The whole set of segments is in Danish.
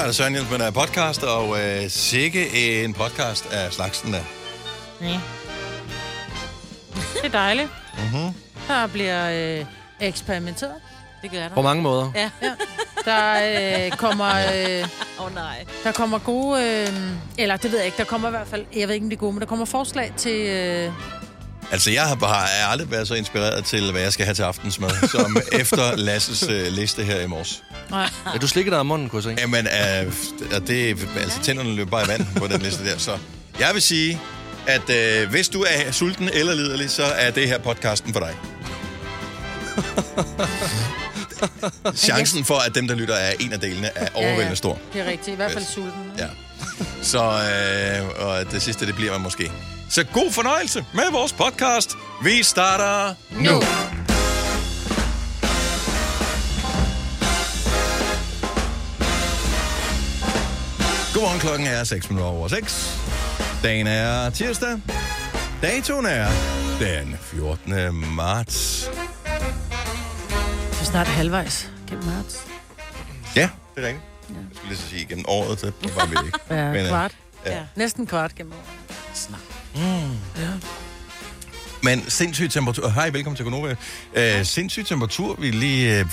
er det Søren Jens med en podcast, og øh, sikke en podcast af slagsen der. Ja. Det er dejligt. Mm-hmm. Der bliver øh, eksperimenteret. Det gør På der. mange måder. Ja. Der øh, kommer... Øh, Åh oh, nej. der kommer gode... Øh, eller det ved jeg ikke. Der kommer i hvert fald... Jeg ved ikke, om de er gode, men der kommer forslag til... Øh, Altså, jeg har bare jeg har aldrig været så inspireret til, hvad jeg skal have til aftensmad, som efter Lasses øh, liste her i morges. nej. Ja, du slikker dig om munden, kunne jeg se. Jamen, øh, og det, altså, tænderne løber bare i vand på den liste der, så jeg vil sige, at øh, hvis du er sulten eller liderlig, så er det her podcasten for dig. Chancen for, at dem, der lytter, er en af delene, er overvældende stor. Det er rigtigt. I hvert fald sulten. Ja. Så, øh, og det sidste, det bliver man måske. Så god fornøjelse med vores podcast. Vi starter nu. nu. Godmorgen, klokken er 6 minutter over 6. Dagen er tirsdag. Datoen er den 14. marts. Er snart halvvejs gennem marts. Ja, det er rigtigt. Jeg skulle lige så sige, gennem året, det var vi ikke. Ja, Men, øh, kvart. ja. Ja. Næsten kvart gennem året. Snart. Ja. Men sindssyg temperatur... Hej, velkommen til Gonova. Øh, sindssyg temperatur. Vi er lige... Øh,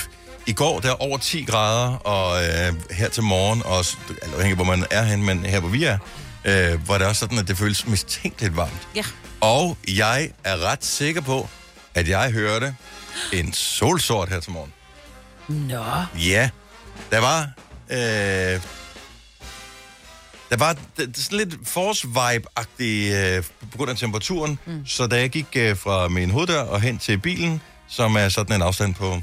I går, der er over 10 grader, og øh, her til morgen, også, alt afhængig af, hvor man er hen, men her, hvor vi er, øh, var det også sådan, at det føles mistænkeligt varmt. Ja. Og jeg er ret sikker på, at jeg hørte en solsort her til morgen. Nå. Ja, der var... Øh, der var sådan lidt force vibe-agtig øh, på grund af temperaturen. Mm. Så da jeg gik øh, fra min hoveddør og hen til bilen, som er sådan en afstand på,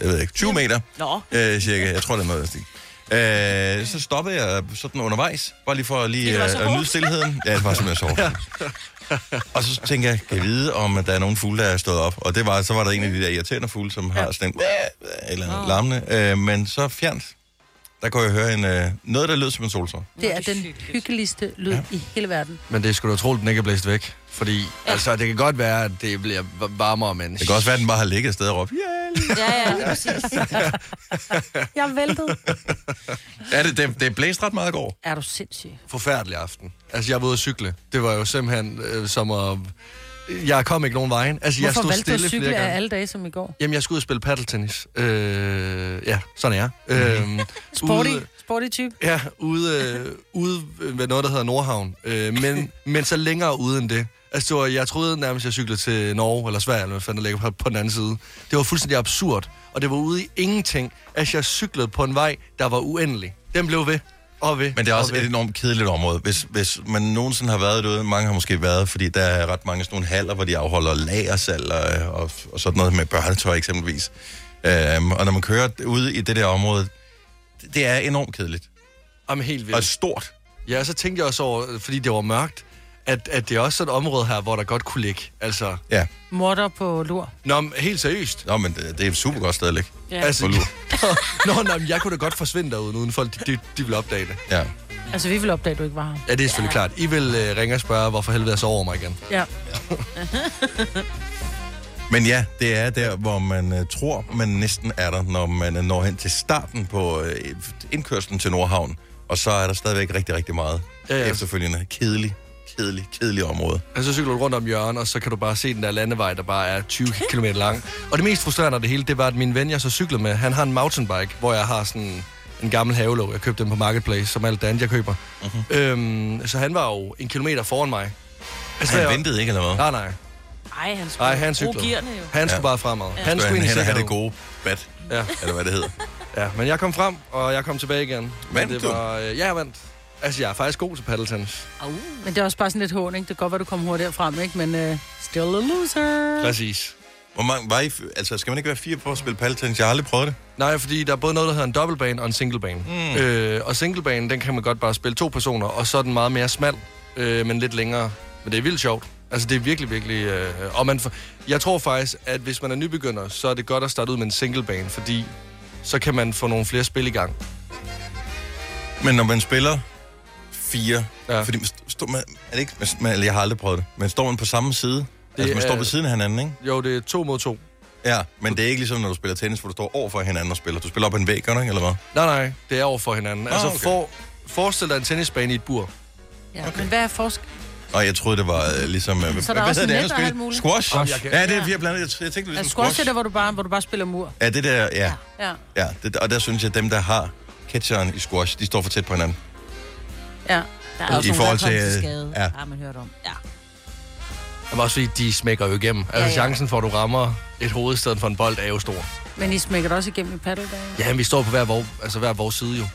jeg ved ikke, 20 meter Nå. øh, cirka. Jeg tror, det er noget øh, Så stoppede jeg sådan undervejs, bare lige for at lige øh, at nyde stillheden. Ja, det var simpelthen så hårdt. Og så tænker jeg, kan jeg vide, om der er nogen fugle, der er stået op? Og det var, så var der en af de der irriterende fugle, som har sådan en, eller andet larmende. Øh, men så fjernt, der kunne jeg høre en, øh, noget, der lød som en solsort. Det er den hyggeligste lyd ja. i hele verden. Men det skulle du tro, den ikke er blæst væk. Fordi, ja. altså, det kan godt være, at det bliver varmere, men... Det kan også være, at den bare har ligget et sted og råbt! Ja, ja, lige præcis. Jeg er væltet. Ja, det, det, det blæste ret meget i går. Er du sindssyg? forfærdelig aften. Altså, jeg var ude at cykle. Det var jo simpelthen øh, som at... Jeg kom ikke nogen vejen. Altså, jeg Hvorfor stod valgte du at stille cykle flere af alle dage som i går? Jamen, jeg skulle ud og spille paddeltennis. Øh, ja, sådan er jeg. Øh, Sporty, ude- sporty type. Ja, ude, øh, ude ved noget, der hedder Nordhavn. Øh, men, men så længere ude end det. Altså, det var, jeg troede nærmest, jeg cyklede til Norge eller Sverige, eller hvad fanden der ligger på, på den anden side. Det var fuldstændig absurd. Og det var ude i ingenting, at jeg cyklede på en vej, der var uendelig. Den blev ved og ved. Men det er også og et enormt kedeligt område. Hvis, hvis man nogensinde har været derude, mange har måske været, fordi der er ret mange sådan nogle haller, hvor de afholder lagersalg og, og, og sådan noget med børnetøj eksempelvis. Øhm, og når man kører ude i det der område, det, det er enormt kedeligt. Jamen, helt vildt. Og stort. Ja, så tænkte jeg også over, fordi det var mørkt, at, at det er også et område her, hvor der godt kunne ligge. Altså, Ja. Morter på lur. nå, men helt seriøst. Nå, men det, det er et super godt sted at ligge. Ja. Altså, På lur. nå, nå, men jeg kunne da godt forsvinde derude, uden folk de, de, de vil opdage det. Ja. Altså, vi vil opdage, at du ikke var her. Ja, det er selvfølgelig ja. klart. I vil uh, ringe og spørge, hvorfor helvede jeg så over mig igen. Ja. Men ja, det er der, hvor man uh, tror, man næsten er der, når man uh, når hen til starten på uh, indkørslen til Nordhavn. Og så er der stadigvæk rigtig, rigtig meget Ja, ja. efterfølgende. Kedelig, kedelig, kedelig område. Og så cykler du rundt om hjørnet, og så kan du bare se den der landevej, der bare er 20 km lang. Og det mest frustrerende af det hele, det var, at min ven, jeg så cyklede med, han har en mountainbike, hvor jeg har sådan en gammel havelåg. Jeg købte den på Marketplace, som alt det andet, jeg køber. Mhm. Øhm, så han var jo en kilometer foran mig. Altså, Han jeg- ventede ikke, eller hvad? Nej, nej. Ej, han skulle Nej, han bruge cyklede. gearne jo. Han skulle Ja. bare fremad. Han Han skulle og have det gode bat, Ja. eller hvad det hedder. Ja, men jeg kom frem, og jeg kom tilbage igen. Men Vandt det du? var, øh, ja, jeg vandt. Altså, jeg er faktisk god til paddeltennis. Au. Men det er også bare sådan lidt hån, ikke? Det kan godt være, du kommer hurtigere frem, ikke? Men uh, still a loser. Præcis. Hvor mange var I? Altså, skal man ikke være fire på at spille paddeltennis? Jeg har aldrig prøvet det. Nej, fordi der er både noget, der hedder en dobbeltbane og en singlebane. Mm. Øh, og singlebanen, den kan man godt bare spille to personer, og så er den meget mere smal, øh, men lidt længere. Men det er vildt sjovt. Altså, det er virkelig, virkelig... Øh, og man for, jeg tror faktisk, at hvis man er nybegynder, så er det godt at starte ud med en singlebane, fordi så kan man få nogle flere spil i gang. Men når man spiller fire, Ja. ja. fordi man står man, er det ikke, man, jeg har aldrig prøvet det, men står man på samme side? Det altså, man er- står ved siden af hinanden, ikke? Jo, det er to mod to. Ja, men det er ikke ligesom, når du spiller tennis, hvor du står over for hinanden og spiller. Du spiller op ad en væg, gør du ikke, eller hvad? Nej, nej, det er over for hinanden. Ah, altså, okay. for, forestil dig en tennisbane i et bur. Ja, okay. Men hvad er forskel? Og jeg troede, det var øh, ligesom... Øh, Så er der også hedder net og alt muligt? Squash? Jeg kan- Ja, det er fire blandet. Jeg, jeg tænkte Er ligesom squash er squash. det, hvor du bare, hvor du bare spiller mur? Ja, det der, ja. Ja. ja det, og der synes jeg, at dem, der har catcheren i squash, de står for tæt på hinanden. Ja. Der er også I forhold er til, til skade. ja. Ja. Har man hørt om. Ja. Men også fordi, de smækker jo igennem. Altså, Ja, ja. chancen for, at du rammer et hoved i stedet for en bold, er jo stor. Men I smækker det også igennem i paddeldagen? Ja, men vi står på hver, vor, altså hver vores side jo.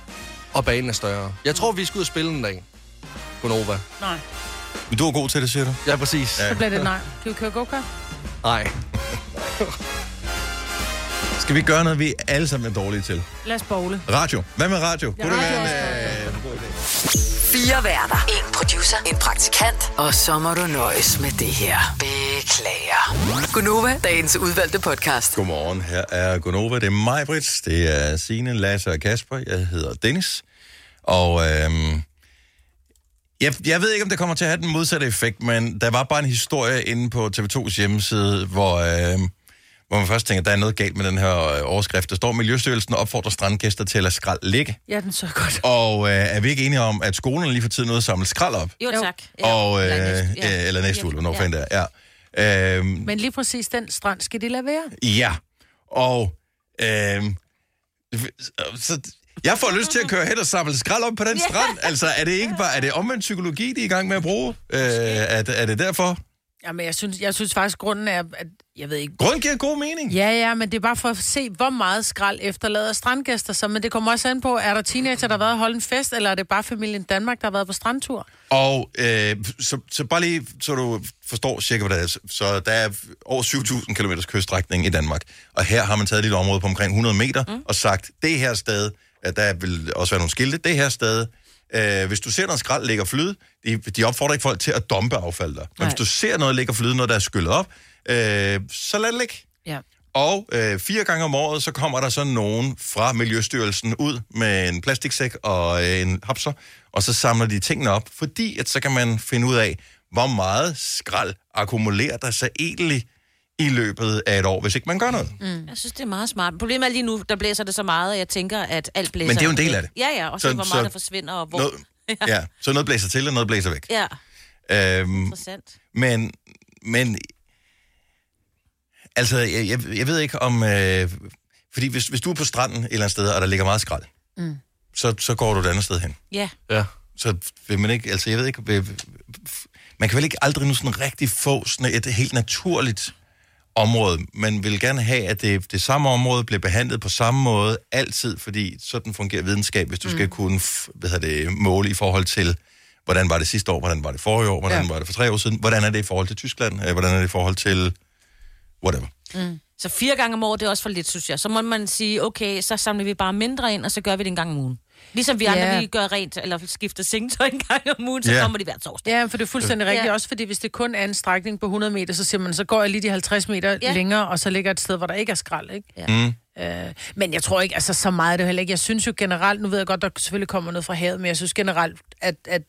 Og banen er større. Jeg tror, vi skal ud og spille en dag. Gunova. Nej. Men du er god til det, siger du? Ja, præcis. Ja. Så bliver det nej. Kan vi køre go-kart? Nej. Skal vi gøre noget, vi alle sammen er dårlige til? Lad os bowle. Radio. Hvad med radio? Kunne det radio være en, øh? Fire værter. En producer. En praktikant. Og så må du nøjes med det her. Beklager. Gunova, dagens udvalgte podcast. Godmorgen, her er Gunova. Det er mig, Brits. Det er Signe, Lasse og Kasper. Jeg hedder Dennis. Og øhm, jeg, jeg ved ikke, om det kommer til at have den modsatte effekt, men der var bare en historie inde på TV2's hjemmeside, hvor, øhm, hvor man først tænker, at der er noget galt med den her øh, overskrift. Der står, Miljøstyrelsen opfordrer strandgæster til at lade skrald ligge. Ja, den så godt. Og øh, er vi ikke enige om, at skolerne lige for tiden at samle skrald op? Jo, tak. Og, øh, Eller næste- ja. eller næste uge, hvornår Ja. fanden det er. Ja. Øhm, Men lige præcis den strand skal de lade være. Ja, og øhm, så jeg får lyst til at køre hen og samle skrald op på den strand. Altså, er det ikke bare, er det omvendt psykologi, de er i gang med at bruge? Øh, er, det- er det derfor? Jamen, jeg synes, jeg synes faktisk, grunden er, at jeg ved ikke... Grunden giver god mening. Ja, ja, men det er bare for at se, hvor meget skrald efterlader strandgæster så. Men det kommer også an på, er der teenager, der har været og holde en fest, eller er det bare familien Danmark, der har været på strandtur? Og øh, så, så bare lige, så du forstår cirka, hvad det er. Så der er over 7.000 km kyststrækning i Danmark. Og her har man taget et lille område på omkring 100 meter mm. og sagt, det her sted, at der vil også være nogle skilte, det her sted, øh, hvis du ser noget skrald ligger flyde, de, de opfordrer ikke folk til at dumpe affald der. Men Nej. hvis du ser noget ligger flyde, noget der er skyllet op, øh, så lad det ligge. Ja. Og øh, fire gange om året, så kommer der så nogen fra Miljøstyrelsen ud med en plastiksæk og øh, en hapser, og så samler de tingene op, fordi at så kan man finde ud af, hvor meget skrald akkumulerer der sig egentlig i løbet af et år, hvis ikke man gør noget. Mm. Jeg synes, det er meget smart. Problemet er lige nu, der blæser det så meget, at jeg tænker, at alt blæser. Men det er jo en del af det. Ja, ja, og så, Så- hvor så- meget der forsvinder, og hvor... Noget, ja, så noget blæser til, og noget blæser væk. Ja, Øhm, interessant. Men, men altså, jeg, jeg, jeg ved ikke om... Øh, fordi hvis, hvis du er på stranden et eller andet sted, og der ligger meget skrald, mm. så, så går du et andet sted hen. Ja. Ja. Så vil man ikke... Altså, jeg ved ikke... Vil, man kan vel ikke aldrig nu sådan rigtig få sådan et helt naturligt område. Man vil gerne have, at det, det samme område bliver behandlet på samme måde altid, fordi sådan fungerer videnskab, hvis du mm. skal kunne hvad hedder det, måle i forhold til, hvordan var det sidste år, hvordan var det forrige år, hvordan ja. Var det for tre år siden, hvordan er det i forhold til Tyskland, øh, hvordan er det i forhold til whatever. Så fire gange om året, det er også for lidt, synes jeg. Så må man sige, okay, så samler vi bare mindre ind, og så gør vi det en gang om ugen. Ligesom vi andre, Ja. vi gør rent, eller skifter sengetøj en gang om ugen, så Ja. kommer de hver torsdag. Ja, for det er fuldstændig rigtigt. Ja. Også fordi, hvis det kun er en strækning på 100 meter, så siger man, så går jeg lige de 50 meter Ja. længere, og så ligger et sted, hvor der ikke er skrald, ikke? Ja. Mm. Øh, men jeg tror ikke, altså så meget er det heller ikke. Jeg synes jo generelt, nu ved jeg godt, der selvfølgelig kommer noget fra havet, men jeg synes generelt, at, at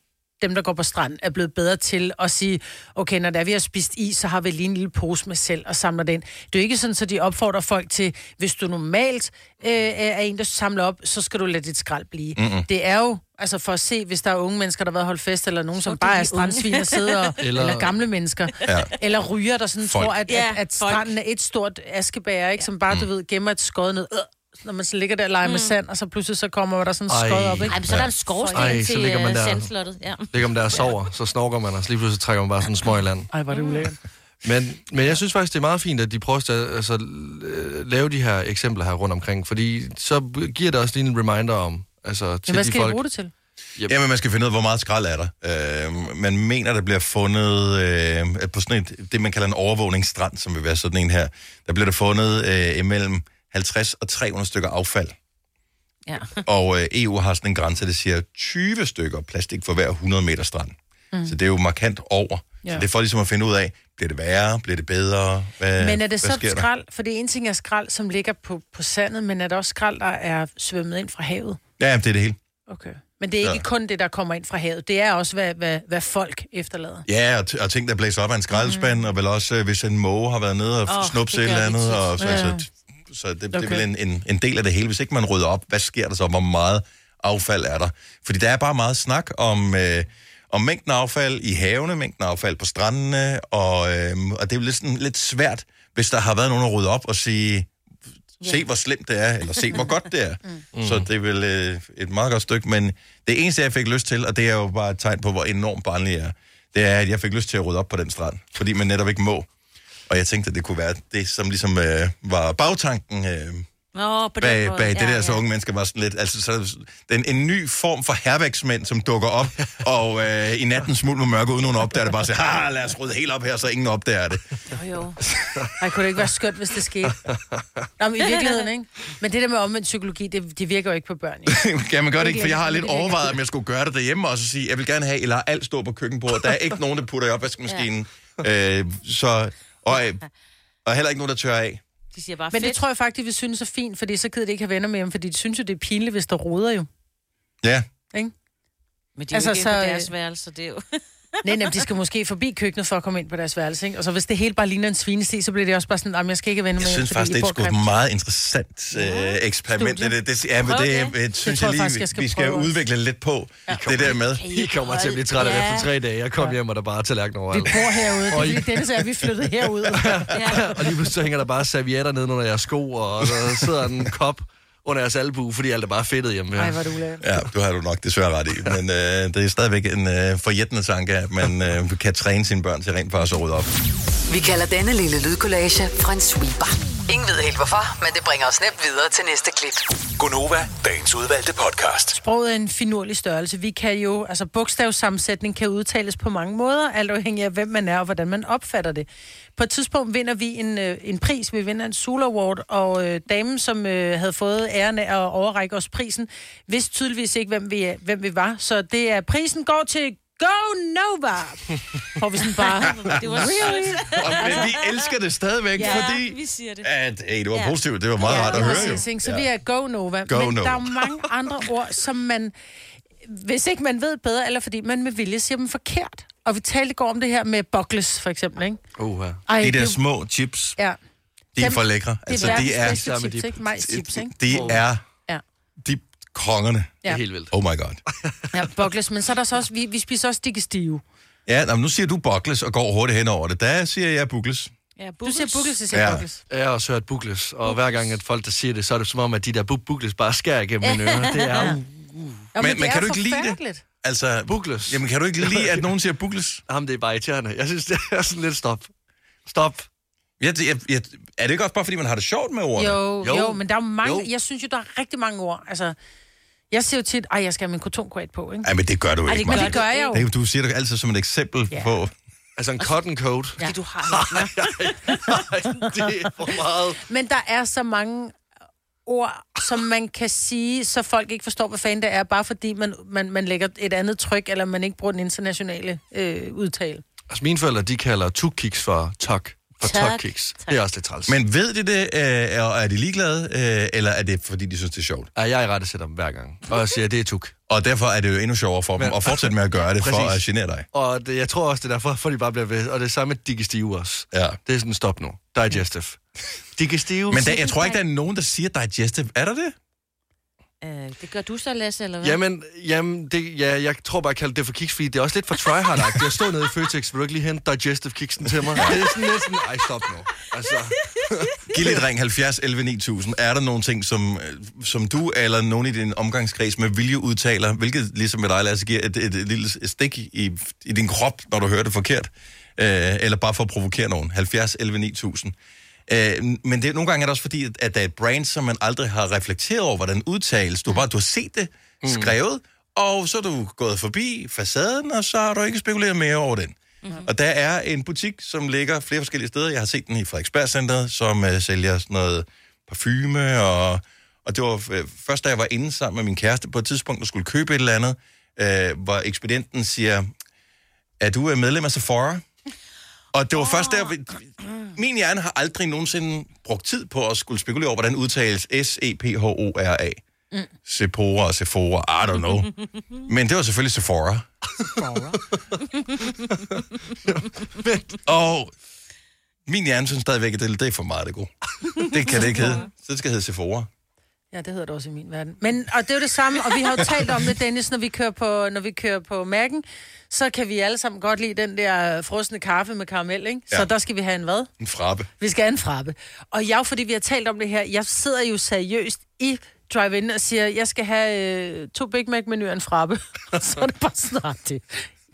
dem, der går på strand, er blevet bedre til at sige, okay, når der vi har spist is, så har vi lige en lille pose med selv og samler den. Det er jo ikke sådan, så de opfordrer folk til, hvis du normalt øh, er en, der samler op, så skal du lade dit skrald blive. Mm-hmm. Det er jo, altså for at se, hvis der er unge mennesker, der har været holdt fest, eller nogen, som er bare er strandsvin og sidder, eller... Eller- eller gamle mennesker, Ja. eller ryger, der sådan Folk. tror, at, Ja, at, at folk. stranden er et stort askebær, ikke? som bare, du ved, gemmer et skod ned. Øh, når man så ligger der og leger mm. med sand, og så pludselig så kommer der sådan en skod op, ikke? Ej, men så er der en skorsten Ej, så til ligger man uh, der. sandslottet. Ja. Ligger man der og sover, så snorker man, og så lige pludselig trækker man bare sådan en smøg i land. Ej, var det ulækkert. Men, men jeg synes faktisk, det er meget fint, at de prøver at altså, øh, lave de her eksempler her rundt omkring, fordi så giver det også lige en reminder om, altså til Men hvad de skal folk... jeg bruge det til? Jamen, man skal finde ud af, hvor meget skrald er der. Øh, man mener, der bliver fundet øh, på sådan et, det, man kalder en overvågningsstrand, som vil være sådan en her. Der bliver der fundet øh, imellem 50 og 300 stykker affald. ja. Og øh, EU har sådan en grænse, der siger 20 stykker plastik for hver 100 meter strand. Mm. Så det er jo markant over. Ja. Så det er for ligesom at finde ud af, bliver det værre, bliver det bedre? Hvad, Men er det så der? skrald? For det ene ting er skrald, som ligger på, på sandet, men er der også skrald, der er svømmet ind fra havet? Ja, det er det hele. Okay. Men det er ikke Ja. kun det, der kommer ind fra havet. Det er også, hvad, hvad, hvad folk efterlader. Ja, og, t- og ting, der blæser op af en skraldespand, mm. og vel også, øh, hvis en måge har været nede og oh, snupse det et eller andet. Og, så, Ja. så, så det, det er Okay. vel en, en, en del af det hele. Hvis ikke man rydder op, hvad sker der så? Hvor meget affald er der? Fordi der er bare meget snak om, øh, om mængden af affald i havene, mængden af affald på strandene, og, øh, og det er jo lidt, sådan, lidt svært, hvis der har været nogen at rydde op og sige, se hvor slemt det er, eller se hvor godt det er. Mm. Så det er vel øh, et meget godt stykke, men det eneste, jeg fik lyst til, og det er jo bare et tegn på, hvor enormt barnlig jeg er, det er, at jeg fik lyst til at rydde op på den strand, fordi man netop ikke må. Og jeg tænkte, at det kunne være det, som ligesom øh, var bagtanken øh, Nå, på bag, bag det Ja, der, så ja. unge mennesker var sådan lidt... Altså, så, den, en ny form for hervæksmænd, som dukker op, og øh, i natten smuld med mørke, uden nogen opdager det, bare siger, ah, lad os rydde helt op her, så ingen opdager det. Jo, jo. Ej, kunne det ikke være skønt, hvis det skete? Nå, men i virkeligheden, ikke? Men det der med omvendt psykologi, det, det virker jo ikke på børn. Jo. kan man godt ikke, for jeg har Det lidt overvejet, om jeg skulle gøre det derhjemme også, og sige, jeg vil gerne have, eller alt stå på køkkenbordet. Der er ikke nogen, der putter i opvaskemaskinen. Ja. Øh, så, og, øh, og heller ikke nogen, der tør af. De siger bare Men det fedt. tror jeg faktisk, vi synes er fint, fordi så gider de ikke have venner med dem, fordi de synes jo, det er pinligt, hvis der roder jo. Ja, Ikke? Men de er Altså, jo ikke så, på øh, deres værelse, det er jo... Nej, nej, de skal måske forbi køkkenet for at komme ind på deres værelse, ikke? Og så hvis det hele bare ligner en svinesti, så bliver det også bare sådan, at jeg skal ikke venner med jeg synes faktisk, det er et sgu grimt." et meget interessant øh, eksperiment. Studie. Det, det, det, ja, men det, det. det, synes tror jeg jeg lige, faktisk, vi, jeg skal vi skal prøve udvikle lidt på. Det der med, I kommer til at blive træt af det efter tre dage. Jeg kom hjem, og der bare er tallerkener Vi overalt. bor herude. Det er Og I- fordi Dennis er, vi flyttet herud. Ja. Og lige pludselig så hænger der bare servietter ned under jeres sko, og der sidder en kop under jeres albu, fordi alt er bare fedtet hjemme. Ej, hvor er det ulækkert. Ja, du har du nok desværre ret i, men øh, det er stadigvæk en øh, forjættende tanke, at man øh, kan træne sine børn til rent faktisk at rydde op. Vi kalder denne lille lydkollage en sweeper. Ingen ved helt hvorfor, men det bringer os nemt videre til næste klip. Gunova, dagens udvalgte podcast. Sproget er en finurlig størrelse. Vi kan jo, altså bogstavsammensætning kan udtales på mange måder, alt afhængig af, hvem man er og hvordan man opfatter det. På et tidspunkt vinder vi en, øh, en pris, vi vinder en Sula Award, og øh, damen, som øh, havde fået æren af at overrække os prisen, vidste tydeligvis ikke, hvem vi, er- hvem vi var. Så det er, prisen går til Go Nova! Hvor vi sådan bare... Det var really? Og, men vi elsker det stadigvæk, Ja, fordi... vi siger det. At, hey, det var Ja. positivt, det var meget rart at høre jo. Ikke? Så vi er Go Nova. Go men Nova. der er jo mange andre ord, som man... Hvis ikke man ved bedre, eller fordi man med vilje siger dem forkert. Og vi talte i går om det her med buckles, for eksempel, ikke? Uh, ja. Ej, De der det- små chips, Ja. de er for lækre. Altså, det er de er, Sammen med chips, de- ikke? Majschips, ikke? de er Ja. de kongerne. Det er Ja. helt vildt. Oh my god. Ja, buckles. Men så er der så også... Vi, vi spiser også digestive. Ja, nå, men nu siger du buckles og går hurtigt hen over det. Der siger jeg buckles. Ja, Du siger buckles, jeg siger Ja. ja. buckles. Jeg har også hørt bukles, og hver gang, at folk der siger det, så er det som om, at de der bu- bukles bare skærer igennem mine ører. Det er jo... Ja, Men- men det kan er du ikke lide det? Altså, Bukles. jamen kan du ikke lide, at nogen siger buckles? Jamen, det er bare irriterende. Jeg synes, det er sådan lidt stop. Stop. Jeg, jeg, jeg, er det ikke også bare, fordi man har det sjovt med ordene? Jo, Jo. jo, men der er mange... Jo. Jeg synes jo, der er rigtig mange ord. Altså, jeg siger jo tit, ej, jeg skal have min kotonquat på, ikke? Nej, men det gør du Ej, ikke, det Men Maja. det gør jeg jo. Du siger det altid som et eksempel Ja. på... Altså en cotton coat. Ja. Fordi du har noget. det er for meget. Men der er så mange ord, som man kan sige, så folk ikke forstår, hvad fanden det er, bare fordi man, man, man lægger et andet tryk, eller man ikke bruger den internationale øh, udtale. Altså mine forældre, de kalder tukkiks for tok. For Tak. tokkiks. Det er også lidt træls. Men ved de det, øh, og er de ligeglade, øh, eller er det, fordi de synes, det er sjovt? Ja, jeg er rette sætter dem hver gang. Og jeg siger, det er tuk. Og derfor er det jo endnu sjovere for dem Men- at fortsætte med at gøre det, for Præcis. at genere dig. Og det, jeg tror også, det er derfor, for de bare bliver ved. Og det er samme med digestive også. Ja. Det er sådan, stop nu. Digestive. Digestive. Men der, jeg tror ikke, der er nogen, der siger digestive. Er der det? Øh, det gør du så, Lasse, eller hvad? Jamen, jamen det, ja, jeg tror bare, jeg kalder det for kiks, fordi det er også lidt for tryhard-agtigt. Jeg stod nede i Føtex, vil du ikke lige hente digestive kiksen til mig? Det er sådan sådan, ej, stop nu. Altså, Giv lidt ring 70 11 9000. Er der nogle ting, som, øh, som du eller nogen i din omgangskreds med vilje udtaler, hvilket ligesom med dig, Lasse, giver et, et, et lille stik i, i din krop, når du hører det forkert? Øh, eller bare for at provokere nogen. 70 11 9000. Øh, men det, nogle gange er det også fordi, at, der er et brand, som man aldrig har reflekteret over, hvordan udtales. Du bare du har set det skrevet, og så er du gået forbi facaden, og så har du ikke spekuleret mere over den. Mm-hmm. Og der er en butik, som ligger flere forskellige steder. Jeg har set den i Frederiksberg Center, som uh, sælger sådan noget parfume, og, og det var uh, først, da jeg var inde sammen med min kæreste på et tidspunkt, og skulle købe et eller andet, uh, hvor ekspedienten siger, er du uh, medlem af Sephora? Og det var oh. først der, min hjerne har aldrig nogensinde brugt tid på at skulle spekulere over, hvordan udtales S-E-P-H-O-R-A. Mm. Sephora og Sephora, I don't know. Men det var selvfølgelig Sephora. og min hjerne synes stadigvæk, at det, det er for meget det gode. Det kan det ikke hedde. Så det skal hedde Sephora. Ja, det hedder det også i min verden. Men, og det er jo det samme, og vi har jo talt om det, Dennis, når vi kører på, når vi kører på Mac'en, så kan vi alle sammen godt lide den der frosne kaffe med karamel, ikke? Ja. Så der skal vi have en hvad? En frabbe. Vi skal have en frappe. Og jeg, fordi vi har talt om det her, jeg sidder jo seriøst i drive-in og siger, jeg skal have øh, to Big Mac-menuer og en frappe. så er det bare snart det.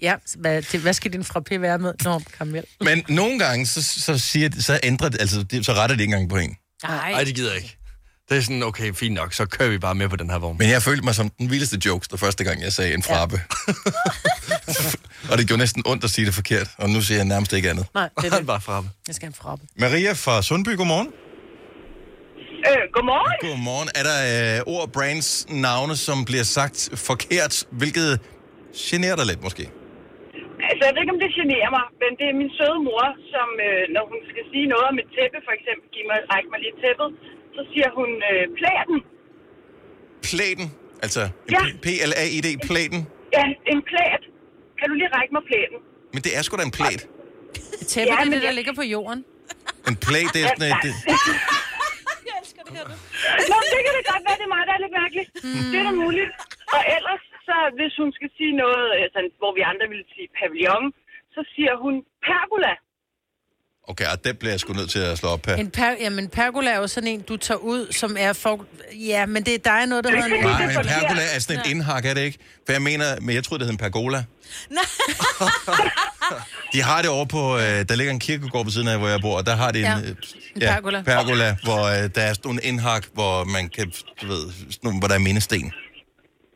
Ja, hvad, det, hvad skal din frappe være med? Nå, karamel. Men nogle gange, så, så, siger, så ændrer det, altså, det, så retter det ikke engang på en. Nej. Nej, det gider jeg ikke. Det er sådan, okay, fint nok, så kører vi bare med på den her vogn. Men jeg følte mig som den vildeste jokes, der første gang, jeg sagde en frabbe. og det gjorde næsten ondt at sige det forkert, og nu siger jeg nærmest ikke andet. Nej, det er Det bare fremme. Jeg skal have en frappe. Maria fra Sundby, godmorgen. Øh, godmorgen. Godmorgen. Er der øh, ord, brands, navne, som bliver sagt forkert, hvilket generer dig lidt måske? Altså, jeg ved ikke, om det generer mig, men det er min søde mor, som, øh, når hun skal sige noget om et tæppe, for eksempel, giv mig, ræk mig lige tæppet, så siger hun, øh, plæden. Plæden, altså en Ja. P-L-A-I-D, plæden. Ja, en plæd. Kan du lige række mig plæden? Men det er sgu da en plæd. Et tæppe, Ja, det er det, der jeg- ligger på jorden. En plæd, det er sådan et... Det, Nå, det kan det godt være, det er mig, der er lidt mærkeligt. Mm. Det er da muligt. Og ellers, så hvis hun skal sige noget, sådan, hvor vi andre ville sige pavillon, så siger hun pergola. Okay, og det bliver jeg sgu nødt til at slå op her. En per, jamen, pergola er jo sådan en, du tager ud, som er for... Ja, men det, der er noget, der hedder en... Nej, det er men pergola er sådan et indhak, er det ikke? For jeg mener, men jeg troede, det hed en pergola. De har det over på, øh, der ligger en kirkegård ved siden af, hvor jeg bor, og der har de en, Ja, øh, en pergola. pergola, hvor øh, der er sådan nogle indhak, hvor man kan, du ved, sådan nogle, hvor der er mindesten.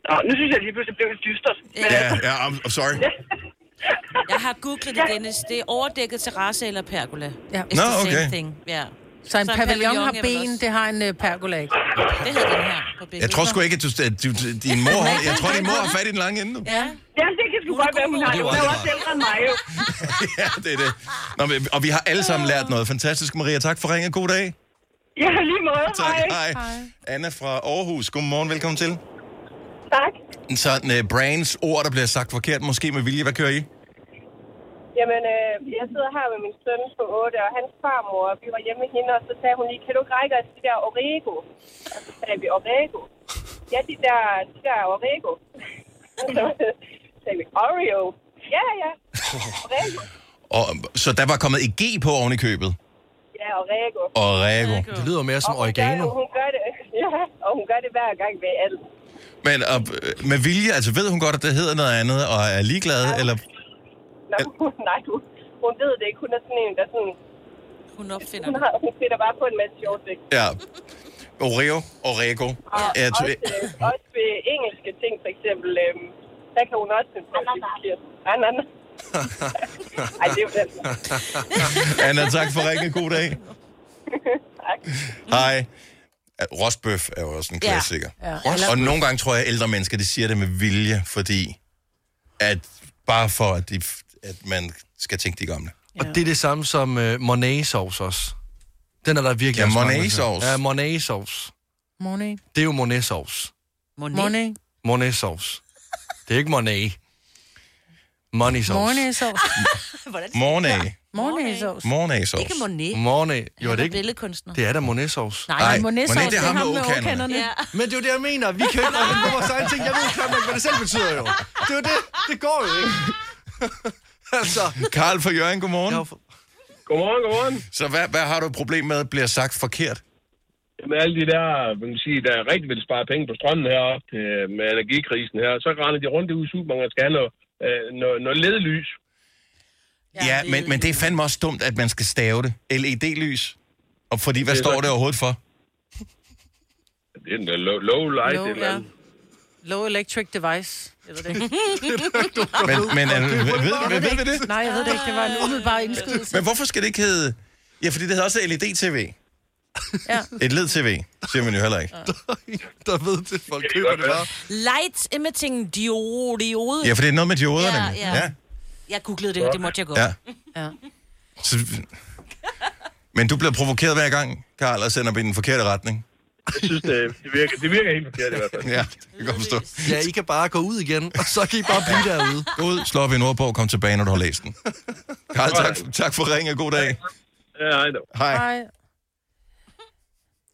Nå, nu synes jeg lige pludselig, det blev lidt dystert. Men, Ja, ja, I'm, I'm sorry. Jeg har googlet det, Dennis. Det er overdækket terrasse eller pergola. Ja. It's Nå, the same okay. thing. Ja. Så en Så en pavillon pavillon har ben, også- det har en uh, pergola ikke. Det hedder den her på billedet. Jeg tror sgu ikke, at, du, at du, din mor har, jeg tror, din mor har fat i den lange ende nu. Ja. ja, det kan sgu godt være, hun har. Det Hun var er også ældre end mig, jo. ja, det er det. Nå, men, og vi har alle sammen lært noget. Fantastisk, Maria. Tak for ringen. God dag. Ja, lige måde. Tak. Hej. Hej. Anna fra Aarhus. Godmorgen. Velkommen til. Tak. Sådan uh, brands ord, der bliver sagt forkert, måske med vilje. Hvad kører I? Jamen, øh, jeg sidder her med min søn på 8, og hans farmor, vi var hjemme med hende, og så sagde hun lige, kan du ikke række os de der Orego? Og så sagde vi, Orego? Ja, de der, de der Orego. så sagde vi, Oreo? Ja, ja. Orego. Og, så der var kommet et G på oven i købet. Ja, Orego. Og Rego. Det lyder mere som Og hun gør, oregano. hun gør det, ja, og hun gør det hver gang ved alt. Men og, øh, med vilje, altså ved hun godt, at det hedder noget andet, og er ligeglad, eller... Nå, nej, hun, hun ved det ikke. Hun er sådan en, der sådan, Hun opfinder hun, det. har, hun finder bare på en masse sjovt ting. Ja. Oreo og Rego. Og Ja, også, øh, også ved engelske ting, for eksempel, øh, der kan hun også finde på at. Ananas. Ej, det er jo den. Anna, tak for ringen. God dag. Tak. Hej. Rostbøf er jo også en klassiker. Ja. Ja. Og nogle gange tror jeg, at ældre mennesker, de siger det med vilje, fordi at bare for, at, de, at man skal tænke de gamle. Og det er det samme som uh, Monet-sauce også. Den er der virkelig Ja, også mange, der Monet-sauce. Ja, Monet-sauce. Monet. Det er jo Monet-sauce. Monet. Monet. Monet-sauce. Det er ikke Monet. Money-sauce. Mornæsovs. Mornay. Mornæsovs. Mornay-sauce. Ikke Monet. Monet. Jo, det er ikke. billedkunstner. Det er da Monet-sauce. Nej, Nej, Nej, Mornæsovs, Monet, det er ham med åkanderne. Ja. Men det er jo det, jeg mener. Vi kan ikke på vores egen ting. Jeg ved ikke, hvad det selv betyder jo. Det er jo det. Det går jo ikke. altså. Karl fra Jørgen, godmorgen. Jeg fået- Godmorgen, godmorgen. Så hvad, hvad har du et problem med, bliver sagt forkert? Med alle de der, man kan sige, der rigtig vil spare penge på strømmen heroppe øh, med energikrisen her, så render de rundt ude i supermarkedet og skal have noget, øh, noget, noget ledlys. Ja, ja men, men det er fandme også dumt, at man skal stave det. LED-lys. Og fordi, hvad Det står så- det overhovedet for? Det er den der low, low light. Low, eller ja. Low electric device. Jeg ved det ikke. Men, men er, ved, ved, ved, ved vi det? Nej, jeg ved det ikke. Det var en umiddelbar indskydelse. Men hvorfor skal det ikke hedde... Ja, fordi det hedder også LED-TV. Ja. Et LED-TV, siger man jo heller ikke. Der ved det, folk køber det bare. Light emitting diode. diode. Ja, for det er noget med dioderne. Ja, Ja, ja. ja. Jeg googlede det, det måtte jeg godt. ja. Ja. Så, men du bliver provokeret hver gang, Karl, og sender dem i den forkerte retning. Jeg synes, det, det, virker, det virker helt forkert i hvert fald. Ja, det kan jeg godt forstå. Ja, I kan bare gå ud igen, og så kan I bare blive derude. Gå ud, slå op i Nordborg, kom tilbage, når du har læst den. Karl, tak, tak for ringen, god dag. Ja, hej da. Hej. Hej.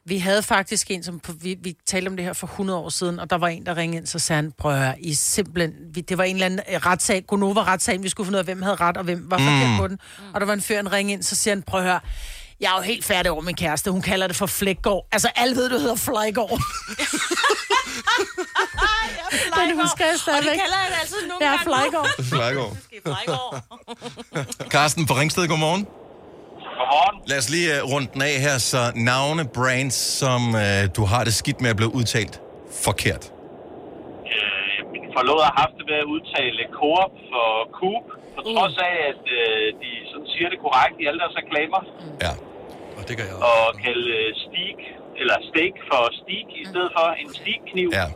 Vi havde faktisk en, som vi, vi talte om det her for 100 år siden, og der var en, der ringede ind, så sagde han, prøv at høre, I simpelthen, vi, det var en eller anden retssag, Gonova-retssagen, vi skulle finde ud af, hvem havde ret, og hvem var forkert Mm. på den. Og der var en fyr, en ring ind, så siger han, prøv at høre, jeg er jo helt færdig over min kæreste, hun kalder det for Flækgård. Altså, alle ved, du hedder Flejgård. Den husker jeg Og stadigvæk. det kalder jeg det altid nogle Ja, gange. Flejgaard. Flejgård. Carsten fra Ringsted, godmorgen. Godmorgen. Lad os lige uh, runde den af her, så navne, brands, som uh, du har det skidt med at blive udtalt forkert. Øh, min forlovede har haft det med at udtale Coop for Coop, på trods af, at øh, de sådan siger det korrekt i alle deres reklamer. Ja. Og det gør jeg Og kalde øh, steak, eller steak for steak, i stedet for en steakkniv. Ja.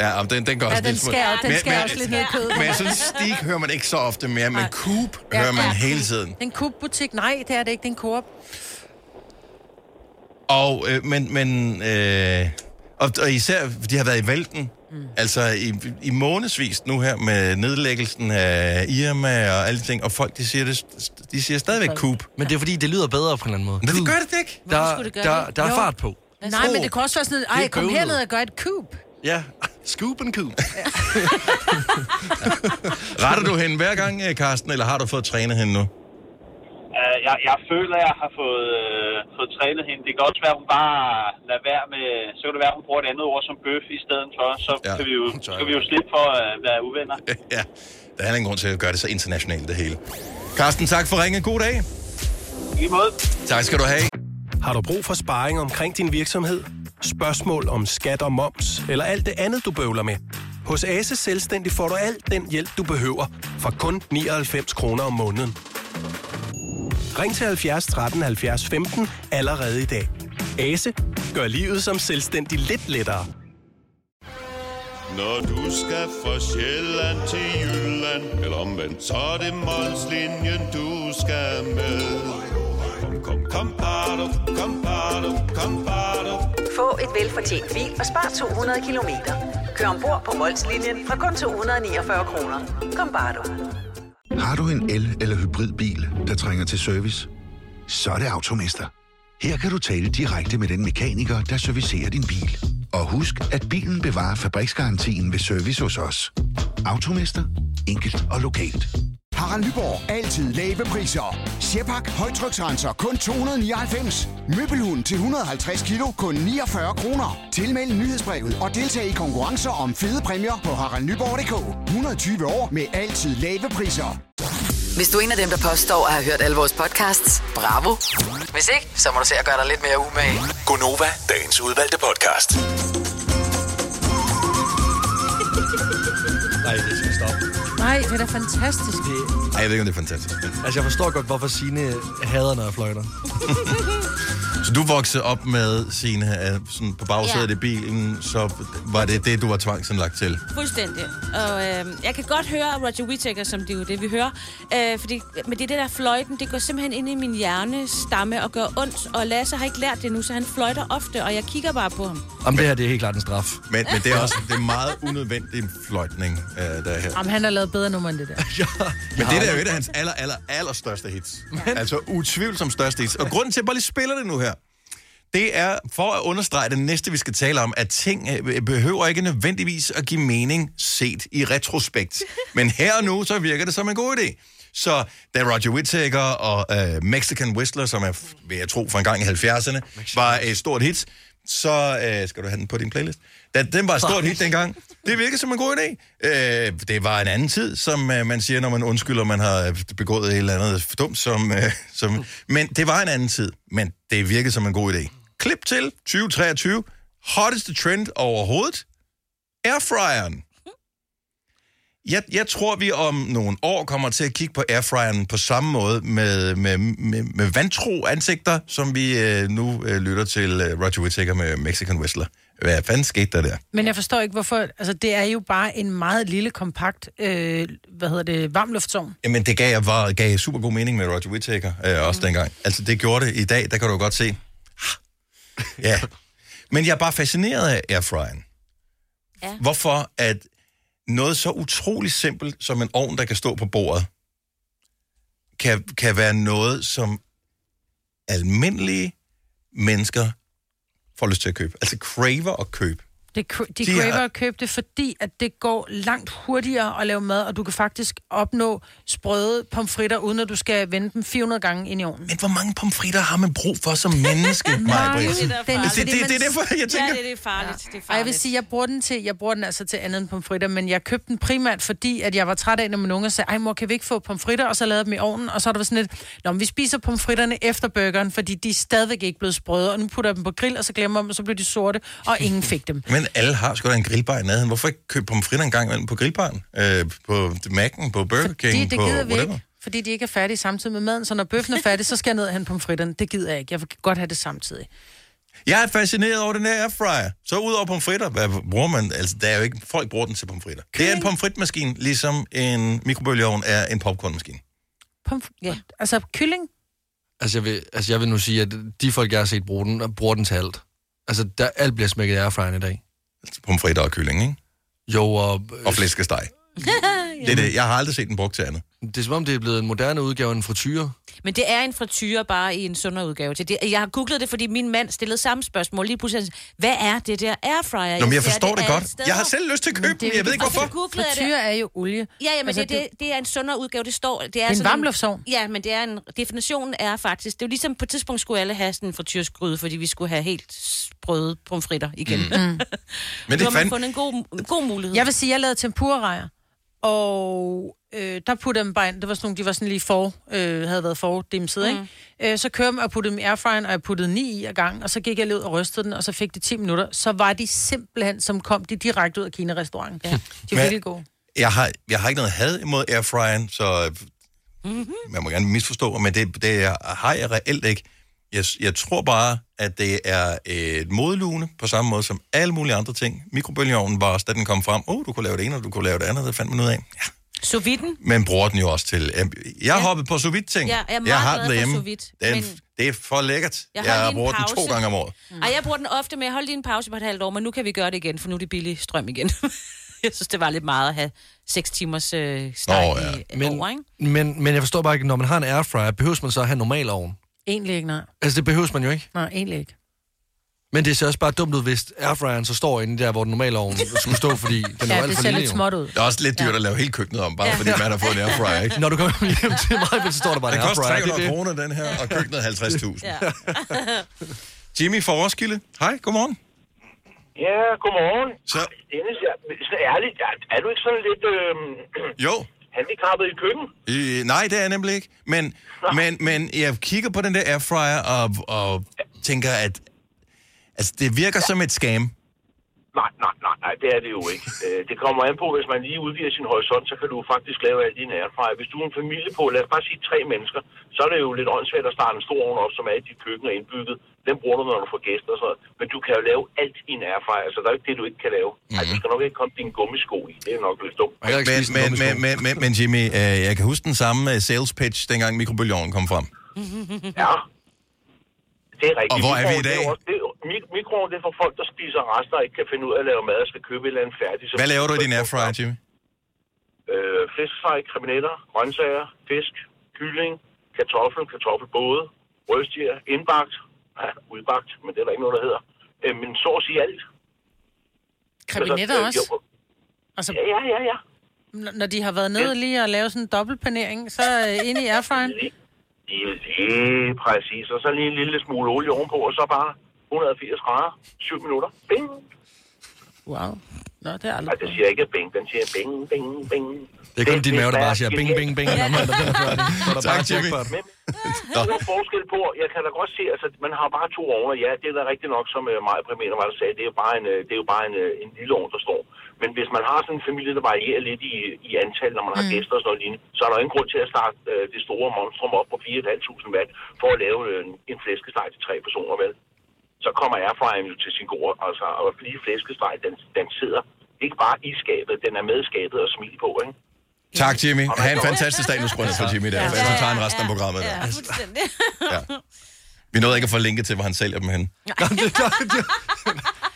Ja, og den, den går Ja, også den lidt smule- skærer, den skærer men- også lidt ned i kødet. Men jeg synes, stik hører man ikke så ofte mere, men Coop Ja, hører man ja. hele tiden. Det er en Coop-butik. Nej, det er det ikke. Det er en Coop. Og, øh, men, men øh, og, og især, de har været i vælten, mm. altså i, i månedsvis nu her med nedlæggelsen af Irma og alle de ting, og folk, de siger, det, de siger stadigvæk Coop. Men det er fordi, det lyder bedre på en eller anden måde. Men det gør det ikke. Der, skulle det gøre der, det? der er Jo. fart på. Nej, men det kan også være sådan, Det ej, er kom herned og gør et Coop. Ja, scoop and coop. Retter du hende hver gang, Karsten, eller har du fået trænet hende nu? Uh, jeg, jeg føler, at jeg har fået, øh, fået trænet hende. Det kan også være, at hun bare lader være med... Så kan det være, at hun bruger et andet ord som bøf i stedet for. Så Ja. kan, vi jo, så kan vi jo slippe for at være uvenner. Ja, der er ingen grund til at gøre det så internationalt, det hele. Karsten, tak for ringen. God dag. I måde. Tak skal du have. Har du brug for sparring omkring din virksomhed? Spørgsmål om skat og moms, eller alt det andet, du bøvler med? Hos Ase Selvstændig får du alt den hjælp, du behøver, for kun 99 kroner om måneden. Ring til 70 13 70 15 allerede i dag. Ase gør livet som selvstændig lidt lettere. Når du skal fra Sjælland til Jylland Eller omvendt, så er det Molslinjen, du skal med Kom, kom, kom, bado, kom, bado, kom, bado. Få et velfortjent bil og spar 200 kilometer. Kør ombord på Molslinjen fra kun 249 kroner. Kom bare du. Har du en el- eller hybridbil, der trænger til service? Så er det Automester. Her kan du tale direkte med den mekaniker, der servicerer din bil. Og husk, at bilen bevarer fabriksgarantien ved service hos os. Automester. Enkelt og lokalt. Harald Nyborg. Altid lave priser. Sjehpak. Højtryksrenser. Kun 299. Møbelhund til 150 kilo. Kun 49 kroner. Tilmeld nyhedsbrevet og deltag i konkurrencer om fede præmier på haraldnyborg.dk. 120 år med altid lave priser. Hvis du er en af dem, der påstår at have hørt alle vores podcasts, bravo. Hvis ikke, så må du se at gøre dig lidt mere umage. Gonova, dagens udvalgte podcast. Nej, det. Nej, det er da fantastisk. Ej, jeg ved ikke, om det er fantastisk. Altså, jeg forstår godt, hvorfor Signe hader, når jeg fløjter. Så du voksede op med sine sådan på bagsædet Ja. i bilen, så var det det, du var tvangsindlagt til? Fuldstændig. Og øh, jeg kan godt høre Roger Whittaker, som det er jo det, vi hører. Øh, fordi, men det er det der fløjten, det går simpelthen ind i min hjernestamme og gør ondt. Og Lasse har ikke lært det nu, så han fløjter ofte, og jeg kigger bare på ham. Jamen, det her, det er helt klart en straf. Men, men det er også det er meget unødvendig fløjtning, øh, der er her. Jamen, han har lavet bedre nummer end det der. Men det der er jo et af hans aller, aller, aller største hits. Altså utvivlsomt største hits. Og grunden til, at jeg bare lige spiller det nu her, det er for at understrege det næste, vi skal tale om, at ting øh, behøver ikke nødvendigvis at give mening set i retrospekt. Men her og nu, så virker det som en god idé. Så da Roger Whittaker og øh, Mexican Whistler, som er, vil jeg tro, fra en gang i 70'erne, var et stort hit, så øh, skal du have den på din playlist. Da den var et stort hit dengang, det virkede som en god idé. Øh, det var en anden tid, som øh, man siger, når man undskylder, man har øh, begået et eller andet dumt. Som, øh, som, men det var en anden tid, men det virkede som en god idé. Klip til 2023. Hotteste trend overhovedet. Airfryeren. Jeg, jeg tror, vi om nogle år kommer til at kigge på airfryeren på samme måde med, med, med, med vantro ansigter, som vi øh, nu øh, lytter til øh, Roger Whittaker med Mexican Whistler. Hvad fanden skete der der? Men jeg forstår ikke, hvorfor... Altså, det er jo bare en meget lille, kompakt, øh, hvad hedder det, varmluftsovn. Jamen, det gav, var, gav super god mening med Roger Whittaker øh, også dengang. Altså, det gjorde det. I dag, der kan du godt se. Ja. Men jeg er bare fascineret af airfryeren. Ja. Hvorfor at noget så utroligt simpelt som en ovn, der kan stå på bordet, kan, kan være noget, som almindelige mennesker får lyst til at købe. Altså craver at købe. Det, de, De de har- craver at købe det, fordi at det går langt hurtigere at lave mad, og du kan faktisk opnå sprøde pomfritter, uden at du skal vende dem 400 gange ind i ovnen. Men hvor mange pomfritter har man brug for som menneske, Maja Britt? Det er Det, det, det, det er derfor, jeg tænker... Ja, det, det er farligt. Det er farligt. Og jeg vil sige, jeg bruger den til, jeg bruger den altså til andet end pomfritter, men jeg købte den primært, fordi at jeg var træt af, når min unge sagde, ej mor, kan vi ikke få pomfritter, og så lavede dem i ovnen, og så er der sådan lidt, Nå, men vi spiser pomfritterne efter burgeren, fordi de er stadigvæk ikke blevet sprøde, og nu putter jeg dem på grill, og så glemmer dem, og så bliver de sorte, og ingen fik dem. Men alle har sgu da en grillbar i nærheden. Hvorfor ikke købe pomfritter en gang imellem på grillbaren? Øh, på Mac'en, på Burger King, Det, det på gider vi whatever? ikke, fordi de ikke er færdige samtidig med maden, så når bøffen er færdig, så skal jeg ned og hente pomfritterne. Det gider jeg ikke. Jeg vil godt have det samtidig. Jeg er fascineret over den her airfryer. Så ud over pomfritter, hvad bruger man? Altså, der er jo ikke... Folk bruger den til pomfritter. Det er en pomfritmaskine, ligesom en mikrobølgeovn er en popcornmaskine. Pomf- ja. Altså, kylling, Altså jeg, vil, altså, jeg vil nu sige, at de folk, jeg har set bruge den, bruger den til alt. Altså, der, alt bliver smækket i airfryeren i dag. Altså pomfritter og kylling, ikke? Jo, og... Og flæskesteg. Det er det. Jeg har aldrig set den brugt til andet. Det er som om, det er blevet en moderne udgave af en frityre. Men det er en frityre bare i en sundere udgave. det. Jeg har googlet det, fordi min mand stillede samme spørgsmål. Lige pludselig, hvad er det der airfryer? Nå, men jeg forstår det alle godt. steder. Jeg har selv lyst til at købe den, jeg ved ikke hvorfor. googlede det. frityre er jo olie. Ja, ja, men Altså, det, det, det er en sundere udgave, det står. Det er, en varmluftsovn. Ja, men det er en, definitionen er faktisk, det er jo ligesom på et tidspunkt skulle alle have sådan en frityrsgryde, fordi vi skulle have helt sprøde pomfritter igen. Mm. Mm. Men det er fandme... fundet en god, en god mulighed. Jeg vil sige, jeg lavede tempura og øh, der puttede dem bare ind. Det var sådan nogle, de var sådan lige for, øh, havde været fordimset, mm. ikke? Øh, så kørte jeg og puttede dem i airfryeren, og jeg puttede ni i ad gang, og så gik jeg ud og rystede den, og så fik de 10 minutter. Så var de simpelthen, som kom de direkte ud af Kina-restauranten. Ja. De var virkelig gode. Jeg har, jeg har ikke noget had imod airfryeren, så Mm-hmm. man må gerne misforstå, men det, det har jeg reelt ikke. Jeg, jeg tror bare, at det er et modlune, på samme måde som alle mulige andre ting. Mikrobølgeovnen var også, da den kom frem, åh, oh, du kunne lave det ene, og du kunne lave det andet, det fandt man ud af. Ja. Sous viden. Men bruger den jo også til... Jeg har hoppet på sous vide ting. Ja, jeg er meget jeg har glad den for derhjemme. sous vide, Den, men- Det er for lækkert. Jeg Jeg, bruger den to gange om året. Mm. Ej, jeg bruger den ofte, men jeg holdt lige en pause på et halvt år, men nu kan vi gøre det igen, for nu er det billig strøm igen. jeg synes, det var lidt meget at have 6 timers øh, steg Nå, oh, ja. ja. i Men, over, ikke? men, men jeg forstår bare ikke, når man har en airfryer, behøver man så at have en normal ovn? Egentlig ikke, nej. Altså, det behøver man jo ikke. Nej, egentlig ikke. Men det ser også bare dumt ud, hvis airfryeren så står inde der, hvor den normale ovn skulle stå, fordi den er Ja, alt det for ser lille. lidt jo. småt ud. Det er også lidt dyrt at lave hele køkkenet om, bare fordi man har fået en airfryer, ikke? Når du kommer hjem til mig, så står der bare Det en koster airfryer. 300 det er det. kroner, den her, og køkkenet 50.000. Ja. Jimmy fra Roskilde. Hej, godmorgen. Ja, godmorgen. Så, Dennis, jeg, så ærligt, er, er du ikke sådan lidt øh, jo. Handicappet i køkken? Øh, nej, det er jeg nemlig ikke. Men, men, men jeg kigger på den der airfryer og, og tænker, at altså, det virker som et scam. Nej, nej, nej, nej, det er det jo ikke. Øh, det kommer an på, hvis man lige udvider sin horisont, så kan du faktisk lave alt din airfryer. Hvis du er en familie på, lad os bare sige tre mennesker, så er det jo lidt åndssvagt at starte en stor ovn op, som er i dit køkken og indbygget. Den bruger du, når du får gæster og sådan noget. Men du kan jo lave alt i en airfryer, så der er jo ikke det, du ikke kan lave. Mm. Altså, du skal nok ikke komme dine gummisko i. Det er nok lidt dumt. Men, men, men, men, men, men Jimmy, øh, jeg kan huske den samme øh, sales pitch, dengang mikrobølgeovnen kom frem. Ja. Det er rigtigt. Og hvor er vi i dag? Det er også, det er, mik- mikroovn, det er for folk, der spiser rester og ikke kan finde ud af at lave mad og skal købe et eller andet færdigt. Hvad laver du i din airfryer, Jimmy? Øh, fiskefrej, krimineller, grøntsager, fisk, kylling, kartoffel, kartoffelbåde, røstjer, indbagt, ja, udbagt, men det er der ikke noget, der hedder. Øh, men så at sige alt. Krebinetter Altså, øh, også? Altså, Ja, ja, ja, ja. n- når de har været nede lige og lavet sådan en dobbeltpanering, så øh, inde i airfryeren. Lige, lige præcis. Og så lige en lille smule olie ovenpå, og så bare 180 grader, 7 minutter. Bing! Wow. Nå, det er Nej, aldrig det siger ikke bing, den siger bing, bing, bing. Det er kun din mave, der bare siger bing, bing, bing, når man er er færdig. Så er der bare jackpot. Men der er forskel på, jeg kan da godt se, altså man har bare to ovne, ja, det er da rigtigt nok, som uh, Maja Primeter var der sagde, det er jo bare en, øh, det er jo bare en, øh, en lille ovn, der står. Men hvis man har sådan en familie, der varierer lidt i, i antal, når man har Mm. gæster og sådan noget lignende, så er der jo ingen grund til at starte uh, det store monstrum op på 4.500 watt, for at lave uh, en flæskesteg til tre personer, vel? Så kommer airfryeren jo til sin gode, altså, og fordi flæskesteg, den, den sidder ikke bare i skabet, den er med skabet og smil på, ikke? Tak, Jimmy. Ha' en fantastisk dag. Nu skruer jeg ned for Jimmy der, for ellers tager han resten af programmet der. Ja, fuldstændig. Ja. Vi nåede ikke at få linket til, hvor han sælger dem hen.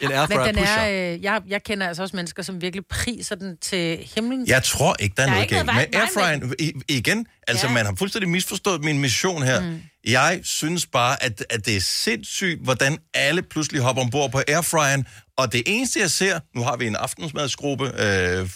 En Men airfryer den pusher. er, øh, jeg, jeg kender altså også mennesker, som virkelig priser den til himlen. Jeg tror ikke, der er, Der er noget galt. Med i- igen, altså ja. man har fuldstændig misforstået min mission her. Mm. Jeg synes bare, at, at det er sindssygt, hvordan alle pludselig hopper ombord på airfryen, og det eneste, jeg ser, nu har vi en aftensmadsgruppe øh,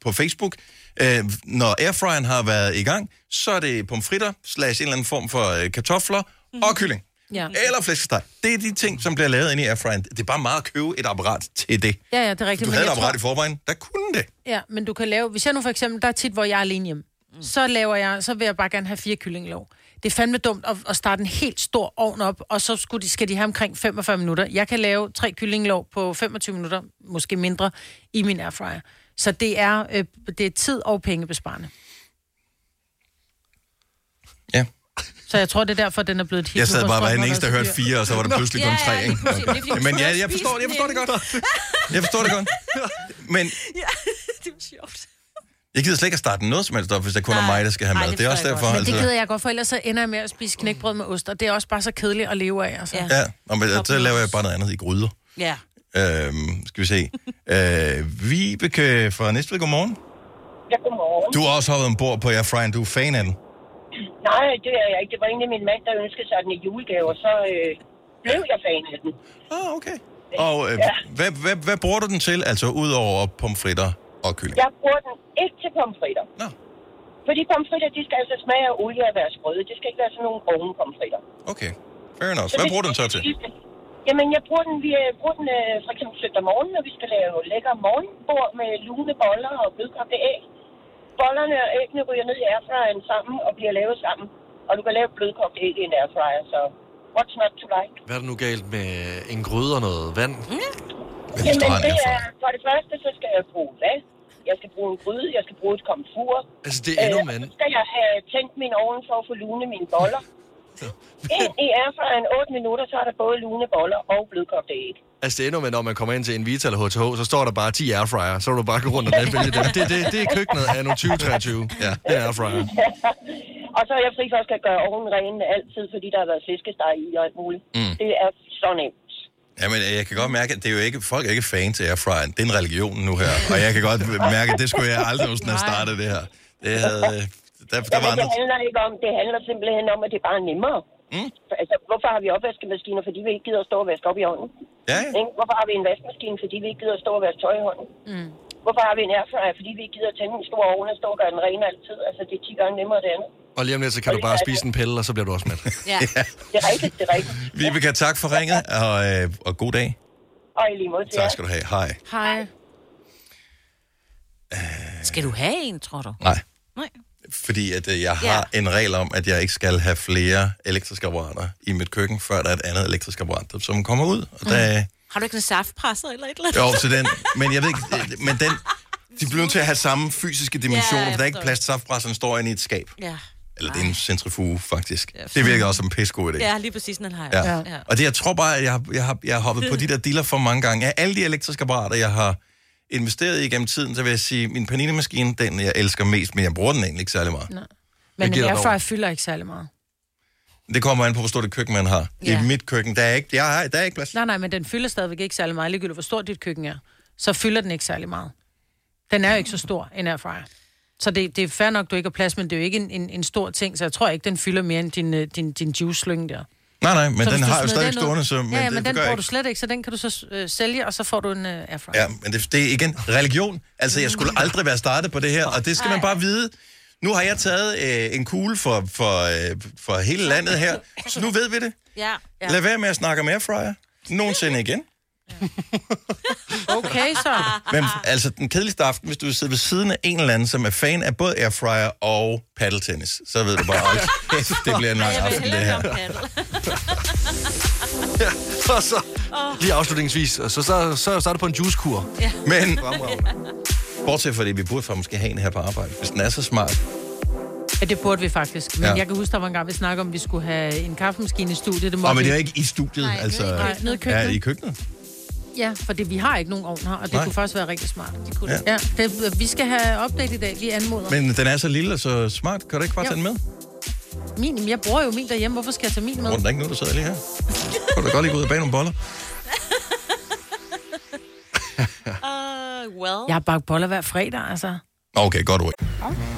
på Facebook, øh, når airfryen har været i gang, så er det pomfritter, slash en eller anden form for øh, kartofler mm. og kylling. Ja. Eller flæskesteg. Det er de ting, som bliver lavet inde i airfryen. Det er bare meget at købe et apparat til det. Ja, ja, det er rigtigt. Du men havde et apparat tror- i forvejen, der kunne det. Ja, men du kan lave... Hvis jeg nu for eksempel... Der er tit, hvor jeg er alene hjemme. Mm. Så laver jeg... Så vil jeg bare gerne have fire kyllingelov. Det er fandme dumt at, at starte en helt stor ovn op, og så skulle de, skal de have omkring 45 minutter. Jeg kan lave tre kyllingelov på 25 minutter, måske mindre, i min airfryer. Så det er, øh, det er tid og pengebesparende. Ja. Så jeg tror, det er derfor, den er blevet et hit. Jeg sad bare, var den eneste, der hørte fire, og så var der pludselig kun tre, ikke? Okay. Men ja, jeg forstår, jeg forstår det godt. Jeg forstår det godt. Men det er sjovt. jeg gider slet ikke at starte noget som helst op, hvis der kun er mig, der skal have Ej, mad. det Det er også jeg derfor, godt. Men det altså... gider jeg godt, for ellers så ender jeg med at spise knækbrød med ost, og det er også bare så kedeligt at leve af. Altså. Ja, og men, så laver jeg bare noget andet i gryder. Ja. Øhm, skal vi se. Øh, Vibeke fra Næstved, godmorgen. Ja, godmorgen. Du har også hoppet ombord på Airfryen. Du er fan af den. Nej, det er jeg ikke. Det var egentlig min mand, der ønskede sig den i julegave, og så øh, blev jeg fan af den. Ah, okay. Og øh, Ja. hvad, hvad, hvad bruger du den til, altså ud over pomfritter og kylling? Jeg bruger den ikke til pomfritter. Nå. Fordi pomfritter, de skal altså smage af olie og være sprøde. Det skal ikke være sådan nogle ovne pomfritter. Okay, fair enough. Hvad bruger du den så til? Jamen, jeg bruger den, vi øh, bruger den øh, for eksempel søndag morgen, når vi skal lave lækker morgenbord med lune boller og blødkogte æg. Bollerne og æggene ryger ned i airfryeren sammen og bliver lavet sammen. Og du kan lave blødkogte æg i en airfryer, så what's not to like? Hvad er der nu galt med en gryde og noget vand? Jamen, det er, for det første, så skal jeg bruge vand. Jeg skal bruge en gryde, jeg skal bruge et komfur. Altså, det er endnu, Øh, mand. Så skal jeg have tændt min ovn for at få lune mine boller. Ind i airfryeren 8 minutter, så er der både lune boller og blødkogte æg. Altså, det er endnu med, når man kommer ind til en Vita eller HTH, så står der bare 10 airfryer. Så er du bare gå rundt og vælge dem. Det, det, det er køkkenet af nu 2023. Ja. Det er airfryer. og så er jeg fri for at skal gøre ovnen ren altid, fordi der har været fiskesteg i og alt muligt. Mm. Det er så nemt. Jamen, jeg kan godt mærke, at det er jo ikke, folk er ikke fan til airfryen. Det er en religion nu her. Og jeg kan godt mærke, at det skulle jeg aldrig have startet det her. Det havde, der, der var andre... det handler ikke om, det handler simpelthen om, at det er bare nemmere. Mm. Altså, hvorfor har vi opvaskemaskiner, fordi vi ikke gider at stå og vaske op i hånden? Ja, Ikke? Hvorfor har vi en vaskemaskine, fordi vi ikke gider at stå og vaske tøj i hånden? Mm. Hvorfor har vi en airfryer, fordi vi ikke gider at tænde en stor ovn og stå og gøre den ren altid? Altså, det er 10 gange nemmere det andet. Og lige om lidt, så kan du bare spise en pille, og så bliver du også mæt. Ja. Det er rigtigt, det er rigtigt. Vibeke, tak for ringet, og, øh, og god dag. Og i lige måde til Tak skal du have. Hej. Hej. Skal du have en, tror du? Nej. Nej. Fordi at, øh, jeg har en regel om, at jeg ikke skal have flere elektriske apparater i mit køkken, før der er et andet elektrisk apparat, som kommer ud. Og der, Har du ikke en saftpresser eller et eller andet? jo, så den, men jeg ved ikke, øh, men den, de bliver nødt til at have samme fysiske dimensioner, Ja, for der er ikke plads til saftpresseren står inde i et skab. Ja. Eller det er en centrifuge, faktisk. Det virker også som en pissegod idé. Ja, lige præcis, den har Ja. jeg. ja. Og det, jeg tror bare, at jeg jeg, har, jeg har hoppet på de der dealer for mange gange. Af alle de elektriske apparater, jeg har investeret i gennem tiden, så vil jeg sige, min paninemaskine, den jeg elsker mest, men jeg bruger den egentlig ikke særlig meget. Nej. Men en giver dig airfryer fylder ikke særlig meget. Det kommer an på, hvor stort et køkken man har. Ja. I mit køkken, der er ikke, jeg har, der er ikke plads. Nej, nej, men den fylder stadigvæk ikke særlig meget. Ligegyldigt hvor stort dit køkken er, så fylder den ikke særlig meget. Den er jo ikke så stor, en airfryer. Så det, det er fair nok, du ikke har plads, men det er jo ikke en, en, en stor ting, så jeg tror ikke, den fylder mere end din, øh, din, din juice-slynge der. Nej, nej, men Så den har jo stadig stående, så men ja, ja, men den bruger du slet ikke, så den kan du så øh, sælge, og så får du en øh, airfryer. Ja, men det, det er igen religion. Altså, jeg skulle aldrig være startet på det her, og det skal man bare vide. Nu har jeg taget øh, en kugle for, for, øh, for hele landet her, så nu ved vi det. Ja. Ja. Lad være med at snakke om airfryer. Nogensinde igen. Okay, så. Men altså, den kedeligste aften, hvis du sidder ved siden af en eller anden, som er fan af både airfryer og paddeltennis, så ved du bare, kæft, det bliver en lang aften, det her. ja, og så lige afslutningsvis, og så, så, så starter på en juicekur. Ja. Men, bortset fra det, vi burde faktisk måske have en her på arbejde, hvis den er så smart. Ja, det burde vi faktisk. Men Ja. jeg kan huske, der var en gang, vi snakkede om, at vi skulle have en kaffemaskine i studiet. Det måtte Og men det er ikke i studiet, Nej, altså. køkkenet. Nede i køkkenet. Ja, i køkkenet. Ja, for det, vi har ikke nogen ovn her, og det Nej. Kunne faktisk være rigtig smart. Det kunne Ja. ja. ja det, vi skal have update i dag, vi anmoder. Men den er så lille og så smart. Kan du ikke bare Jo. tage den med? Min, jeg bruger jo min derhjemme. Hvorfor skal jeg tage min med? Rundt der er ikke nogen, der sidder lige her. Kan du godt lige gå ud og bage nogle boller? Uh, well. Jeg har bagt boller hver fredag, altså. Okay, godt ord. Oyster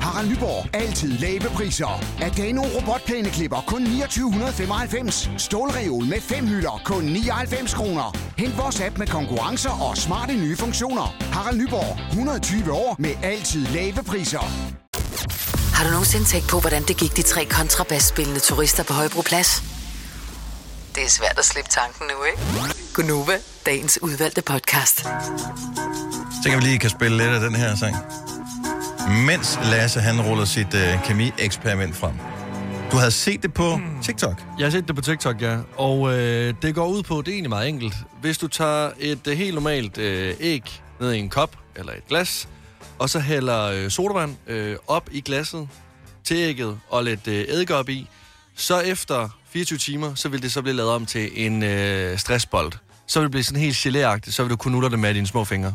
Harald Nyborg. Altid lave priser. Adano robotplæneklipper kun 2995. Stålreol med fem hylder kun 99 kroner. Hent vores app med konkurrencer og smarte nye funktioner. Harald Nyborg. 120 år med altid lave priser. Har du nogensinde tænkt på, hvordan det gik de tre kontrabasspillende turister på Højbroplads? Det er svært at slippe tanken nu, ikke? Gunova, dagens udvalgte podcast. Så kan vi lige kan spille lidt af den her sang. Mens Lasse han ruller sit øh, kemi-eksperiment frem. Du havde set det på TikTok. Jeg har set det på TikTok, ja. Og øh, det går ud på, det er egentlig meget enkelt. Hvis du tager et øh, helt normalt øh, æg ned i en kop eller et glas, og så hælder øh, sodavand øh, op i glasset til ægget og lidt øh, eddike op i, så efter 24 timer, så vil det så blive lavet om til en øh, stressbold. Så vil det blive sådan helt geléagtigt, så vil du kunne nulle det med dine små fingre.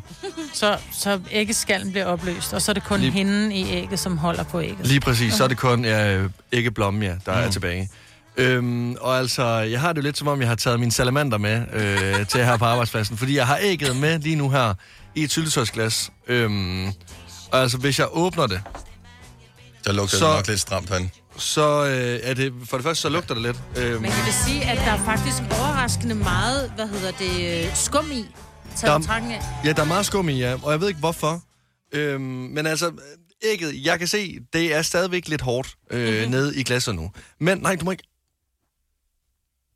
Så, så æggeskallen bliver opløst, og så er det kun Lige- hinden i ægget, som holder på ægget. Lige præcis, så er det kun ja, ikke blommen, ja, der mm. er tilbage. Øhm, og altså, jeg har det jo lidt som om, jeg har taget min salamander med øh, til her på arbejdspladsen, fordi jeg har ægget med lige nu her i et syltetøjsglas. Øhm, og altså, hvis jeg åbner det, Så lugter Så- det nok lidt stramt herinde. Så øh, er det, for det første, så lugter det lidt. Øhm, Men jeg vil sige, at der er faktisk overraskende meget, hvad hedder det, øh, skum i, Der- af. Ja, der er meget skum i, ja. Og jeg ved ikke hvorfor. Øhm, men altså, ægget, jeg kan se, det er stadigvæk lidt hårdt øh, Mhm. mm-hmm. nede i glasset nu. Men nej, du må ikke...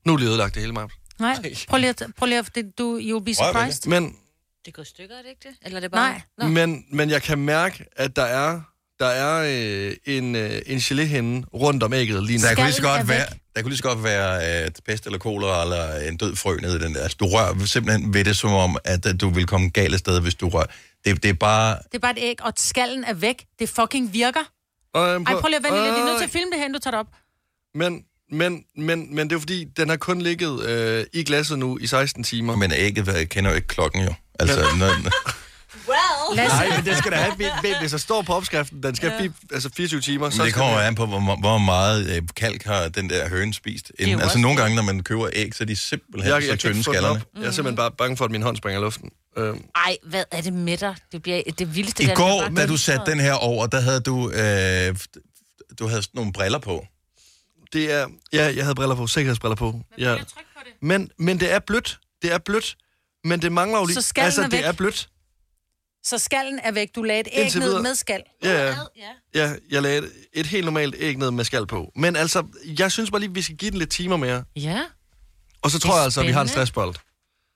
Nu er det ødelagt det hele, Maja. Nej, prøv lige at, prøv lige at det, du, you'll be surprised. Men, Det går i stykker, er det ikke det? Eller er det bare... Nej. Nå. men, men jeg kan mærke, at der er, der er øh, en, øh, en geléhænde rundt om ægget lige nu. Der kunne lige så godt være, der kunne lige så godt være øh, pest eller kolera eller en død frø nede i den der. Altså, du rører simpelthen ved det som om, at, at du vil komme galt af sted, hvis du rører. Det, det er bare... Det er bare et æg, og skallen er væk. Det fucking virker. Øhm, Ej, prøv lige at vente lidt. Jeg er nødt til at filme det hen, du tager det op. Men, men, men, men det er fordi, den har kun ligget øh, i glasset nu i 16 timer. Men ægget kender jo ikke klokken jo. Altså, når, Well. Nej, men det skal da have, hvis- hvis der står på opskriften, den skal ja. altså 24 timer. Så Men det kommer an på, hvor, hvor meget øh, kalk har den der høne spist. Inden. Altså også nogle det. gange, når man køber æg, så er de simpelthen Jeg, så jeg, kan tynde skallerne. op. Jeg er simpelthen bare bange for, at min hånd springer i luften. Øhm, Ej, hvad er det med dig? Det bliver det vildeste. I der, går, det da du satte den her over, der havde du, øh, du havde nogle briller på. det er, ja, jeg havde briller på, sikkerhedsbriller på. Ja. Men, men det er blødt. Det er blødt. Men det mangler jo lige... Så altså, er det væk. er blødt. Så skallen er væk. Du lagde et æg Indtil ned videre. med skal. Ja, ja. ja jeg lagde et, et helt normalt æg ned med skal på. Men altså, jeg synes bare lige, vi skal give den lidt timer mere. Ja. Og så tror er jeg altså, at vi har en stressbold.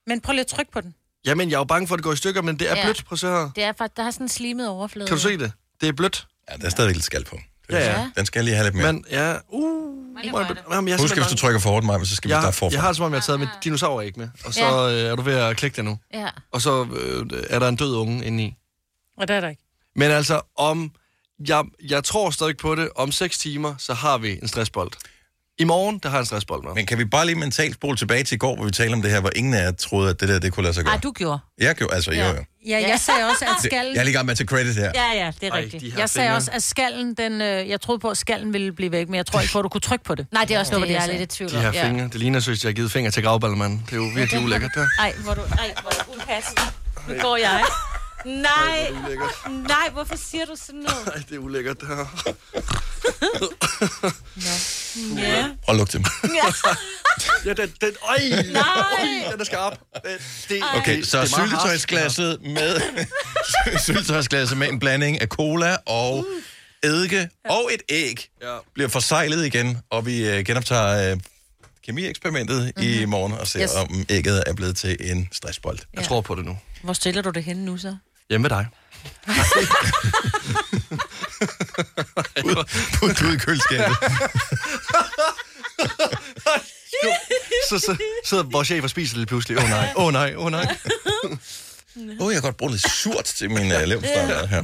Men prøv lige at trykke på den. Jamen, jeg er jo bange for, at det går i stykker, men det er Ja. blødt. Prøv at se her. Det er faktisk, der har sådan en slimet overflade. Kan du se det? Det er blødt. Ja, der er stadig lidt skal på. Ja, ja. Den skal lige have lidt mere. Men, ja, uh, Jamen, jeg er Husk, hvis du trykker for hårdt, Maja, så skal vi jeg, starte forfra. jeg har det som om, jeg har taget mit dinosauræg med, og så Ja. øh, er du ved at klikke det nu. Ja. Og så øh, er der en død unge inde i. Og der er der ikke. Men altså, om jeg, jeg tror stadig på det, om 6 timer, så har vi en stressbold. I morgen, der har jeg en stressbold med. Men kan vi bare lige mentalt spole tilbage til i går, hvor vi talte om det her, hvor ingen af jer troede, at det der, det kunne lade sig gøre? Ej, du gjorde. Jeg gjorde, altså, ja. jo, jo. Ja, jeg sagde også, at skallen... jeg er lige gang med at tage credit her. Ja, ja, det er Ej, rigtigt. de Jeg sagde fingre. også, at skallen, den, øh, jeg troede på, at skallen ville blive væk, men jeg tror ikke på, at du kunne trykke på det. Nej, det er også var det, jeg er sagde. lidt i tvivl De om. her fingre, det ligner, synes jeg, har givet fingre til gravballemanden. Det er jo virkelig ulækkert, der. Ej, hvor du... Ej, hvor du upassende. Nu går jeg. Nej, hvor nej, hvorfor siger du sådan noget? Nej, det er ulækkert, det her. Ja. Og luk dem. Ja, den, den, øj, Nej. øj, den er skarp. Den, det, Okay, det- så det er syltetøjsglasset med, syltetøjsglasset med en blanding af cola og eddike og et æg Ja. bliver forsejlet igen, og vi øh, genoptager øh, kemieksperimentet mm-hmm. i morgen og ser, Yes. om ægget er blevet til en stressbold. Jeg tror på det nu. Hvor stiller du det henne nu så? Hjemme med dig. Put ud i køleskabet. Så, så sidder vores chef og spiser lidt pludselig. Åh oh, nej, åh oh, nej, åh oh, nej. Åh, oh, jeg kan godt bruge lidt surt til min uh, levstandard her.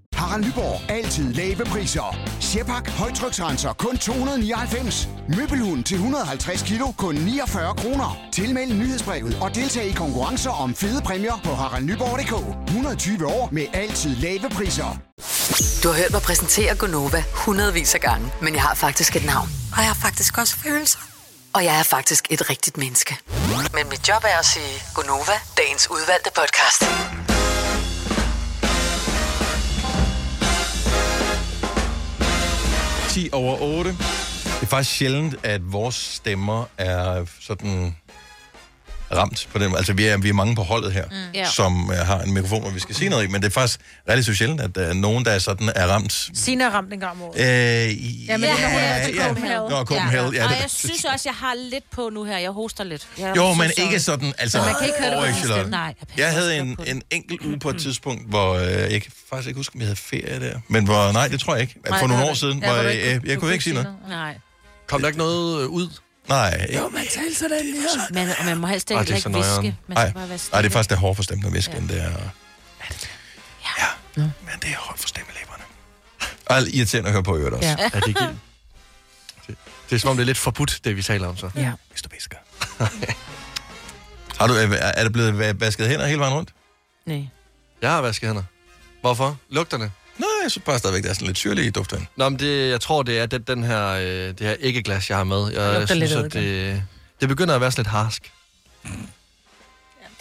Harald Nyborg. Altid lave priser. Sjehpak. Højtryksrenser. Kun 299. Møbelhund til 150 kilo. Kun 49 kroner. Tilmeld nyhedsbrevet og deltag i konkurrencer om fede præmier på haraldnyborg.dk. 120 år med altid lave priser. Du har hørt mig præsentere Gonova hundredvis af gange, men jeg har faktisk et navn. Og jeg har faktisk også følelser. Og jeg er faktisk et rigtigt menneske. Men mit job er at sige Gonova, dagens udvalgte podcast. – 10 over 8. Det er faktisk sjældent, at vores stemmer er sådan ramt på den. Altså, vi er, vi er mange på holdet her, mm. Ja. som uh, har en mikrofon, hvor vi skal sige noget i, men det er faktisk relativt sjældent, at er nogen, der er sådan er ramt. Sina er ramt en gang om året. Øh, Ja, men er, når hun er til ja. Copenhagen. Nå, Copenhagen, ja, og det- jeg synes også, jeg har lidt på nu her. Jeg hoster lidt. Jeg Jo, men ikke sådan, altså... Men man kan ikke høre det stemme. Nej, jeg Jeg havde en, en enkelt uge på et tidspunkt, hvor øh, jeg kan faktisk ikke huske, om jeg havde ferie der. Men hvor, nej, det tror jeg ikke. Nej, For nogle det år siden, hvor Ja, jeg, jeg, kunne- jeg kunne ikke sige noget. Nej. Kom der ikke noget ud? Nej, ikke. Jo, man taler sådan her. Men, og man må helst ikke, det er ikke så viske. Man Nej, skal bare være nej, det er faktisk det hårdt for stemmen at viske, ja. end det er... Ja, men det er hårdt for stemmelæberne. Og alt irriterende at høre på i øvrigt også. Ja. Ja, det, er, det, det er som om, det er lidt forbudt, det vi taler om så. Ja. Hvis du visker. Har du, er er det blevet va- vasket hænder hele vejen rundt? Nej. Jeg har vasket hænder. Hvorfor? Lugterne? Nej, jeg synes bare stadigvæk, der er sådan lidt syrlig i duften. Nå, men det, jeg tror, det er den, den her, øh, det her æggeglas, jeg har med. Jeg, jeg synes, at det, det begynder at være sådan lidt harsk.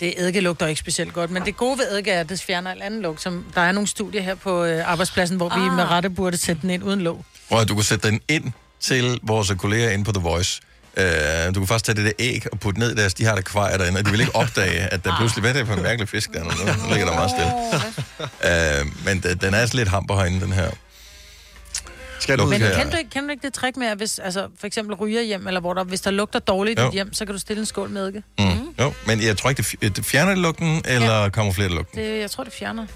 Det eddike lugter ikke specielt godt, men det gode ved eddike er, at det fjerner al anden lugt. Som, der er nogle studier her på øh, arbejdspladsen, hvor ah. vi med rette burde sætte den ind uden låg. Hvor du kunne sætte den ind til vores kolleger inde på The Voice. Uh, du kan faktisk tage det der æg og putte ned i deres, de har der kvajer derinde, og de vil ikke opdage, at der pludselig, hvad er det for en mærkelig fisk der? Nu Nu ligger der meget stille. Uh, men den, den er sådan lidt hamper herinde, den her. Skal Lugt Men her. kan du, ikke, kan du ikke det trick med, at hvis altså, for eksempel ryger hjem, eller hvor der, hvis der lugter dårligt i Jo. dit hjem, så kan du stille en skål med eddike? Mm. Jo, men jeg tror ikke, det, f- det fjerner det lugten, eller ja. kamuflerer det lugten. Det, jeg tror, det fjerner.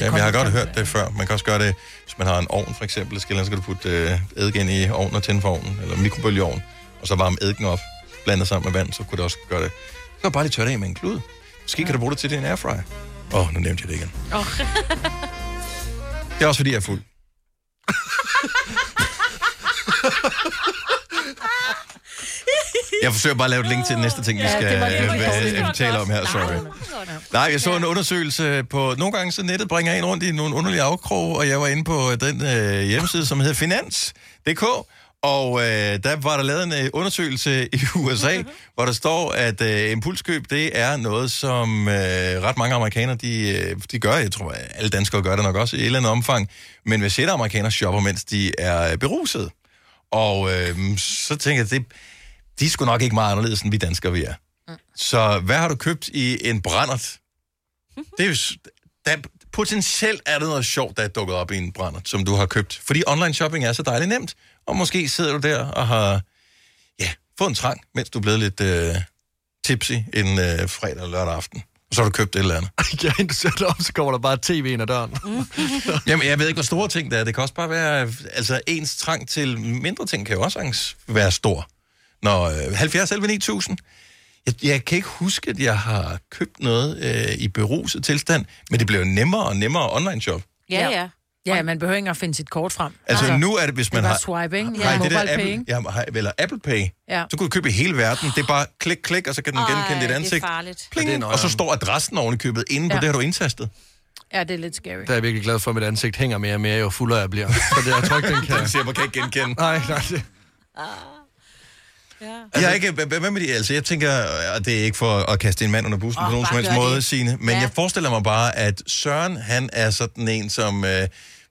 Ja, men jeg har godt hørt det før. Man kan også gøre det, hvis man har en ovn for eksempel, så skal du putte øh, eddike ind i ovnen og tænde for ovnen, eller mikrobølgeovn, og så varme eddiken op, blandet sammen med vand, så kunne det også gøre det. Så bare lige tørre det af med en klud. Måske kan du bruge det til din airfryer. Åh, oh, nu nævnte jeg det igen. Oh. Det er også fordi, jeg er fuld. Jeg forsøger bare at lave et link til den næste ting, vi Ja, skal det øh, det. tale om her. Sorry. Nej, jeg så en undersøgelse på... Nogle gange så nettet bringer en rundt i nogle underlige afkroge, og jeg var inde på den øh, hjemmeside, som hedder finans.dk, og øh, der var der lavet en øh, undersøgelse i USA, hvor der står, at øh, impulskøb, det er noget, som øh, ret mange amerikanere, de, øh, de gør. Jeg tror, alle danskere gør det nok også i et eller andet omfang. Men hvis et amerikanere shopper, mens de er øh, beruset. Og øh, så tænker jeg, det, de er sgu nok ikke meget anderledes, end vi danskere vi er. Så hvad har du købt i en brændert? Det er jo, der, potentielt er det noget sjovt, der er dukket op i en brændert, som du har købt. Fordi online shopping er så dejligt nemt. Og måske sidder du der og har ja, fået en trang, mens du er blevet lidt øh, tipsy en øh, fredag eller lørdag aften. Og så har du købt et eller andet. ja, inden du sætter op, så kommer der bare tv ind ad døren. Jamen, jeg ved ikke, hvor store ting det er. Det kan også bare være... Altså, ens trang til mindre ting kan jo også være stor. Når øh, 70 11 9000... Jeg, jeg kan ikke huske, at jeg har købt noget øh, i beruset tilstand, men det bliver jo nemmere og nemmere online shop. Ja, ja. Ja, man behøver ikke engang finde sit kort frem. Altså, nu er det, hvis man det er har... swipe, ikke? Ja, det der pay, Apple, ja, eller Apple Pay, Ja. så kan du købe i hele verden. Det er bare klik, klik, og så kan den genkende dit det er ansigt. farligt. Pling, Ja, det er og så står adressen oven i købet inde på Ja. det, har du indtastet. Ja, det er lidt scary. Der er jeg virkelig glad for, at mit ansigt hænger mere og mere, jo fuldere jeg bliver. Så det, jeg tror ikke, den kan... Den siger, man kan ikke genkende. Nej, nej. Det... Altså, jeg er ikke, hvad med det? Altså, jeg tænker, og det er ikke for at kaste en mand under bussen oh, på nogen som helst måde. Signe, men Ja. jeg forestiller mig bare, at Søren, han er sådan en, som... Øh,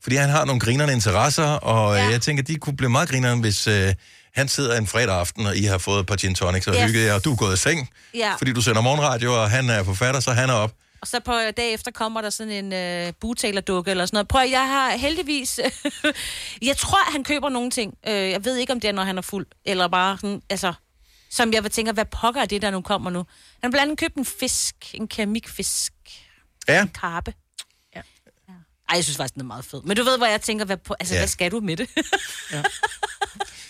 fordi han har nogle grinerende interesser, og ja. jeg tænker, de kunne blive meget grinerende, hvis øh, han sidder en fredag aften, og I har fået et par gin tonics og Yes. hygget jer, og du er gået i seng, Ja. fordi du sender morgenradio, og han er forfatter, så han er op. Og så på øh, dag efter kommer der sådan en øh, butalerdukke eller sådan noget. Prøv, jeg har heldigvis... jeg tror, han køber nogle ting. Øh, jeg ved ikke, om det er, når han er fuld, eller bare sådan, altså... Som jeg vil tænke, hvad pokker er det, der nu kommer nu? Han har blandt andet købt en fisk, en keramikfisk, Ja. en karpe. Ja. Ej, jeg synes faktisk, den er meget fed. Men du ved, hvor jeg tænker, hvad, på, altså, Ja. hvad skal du med det?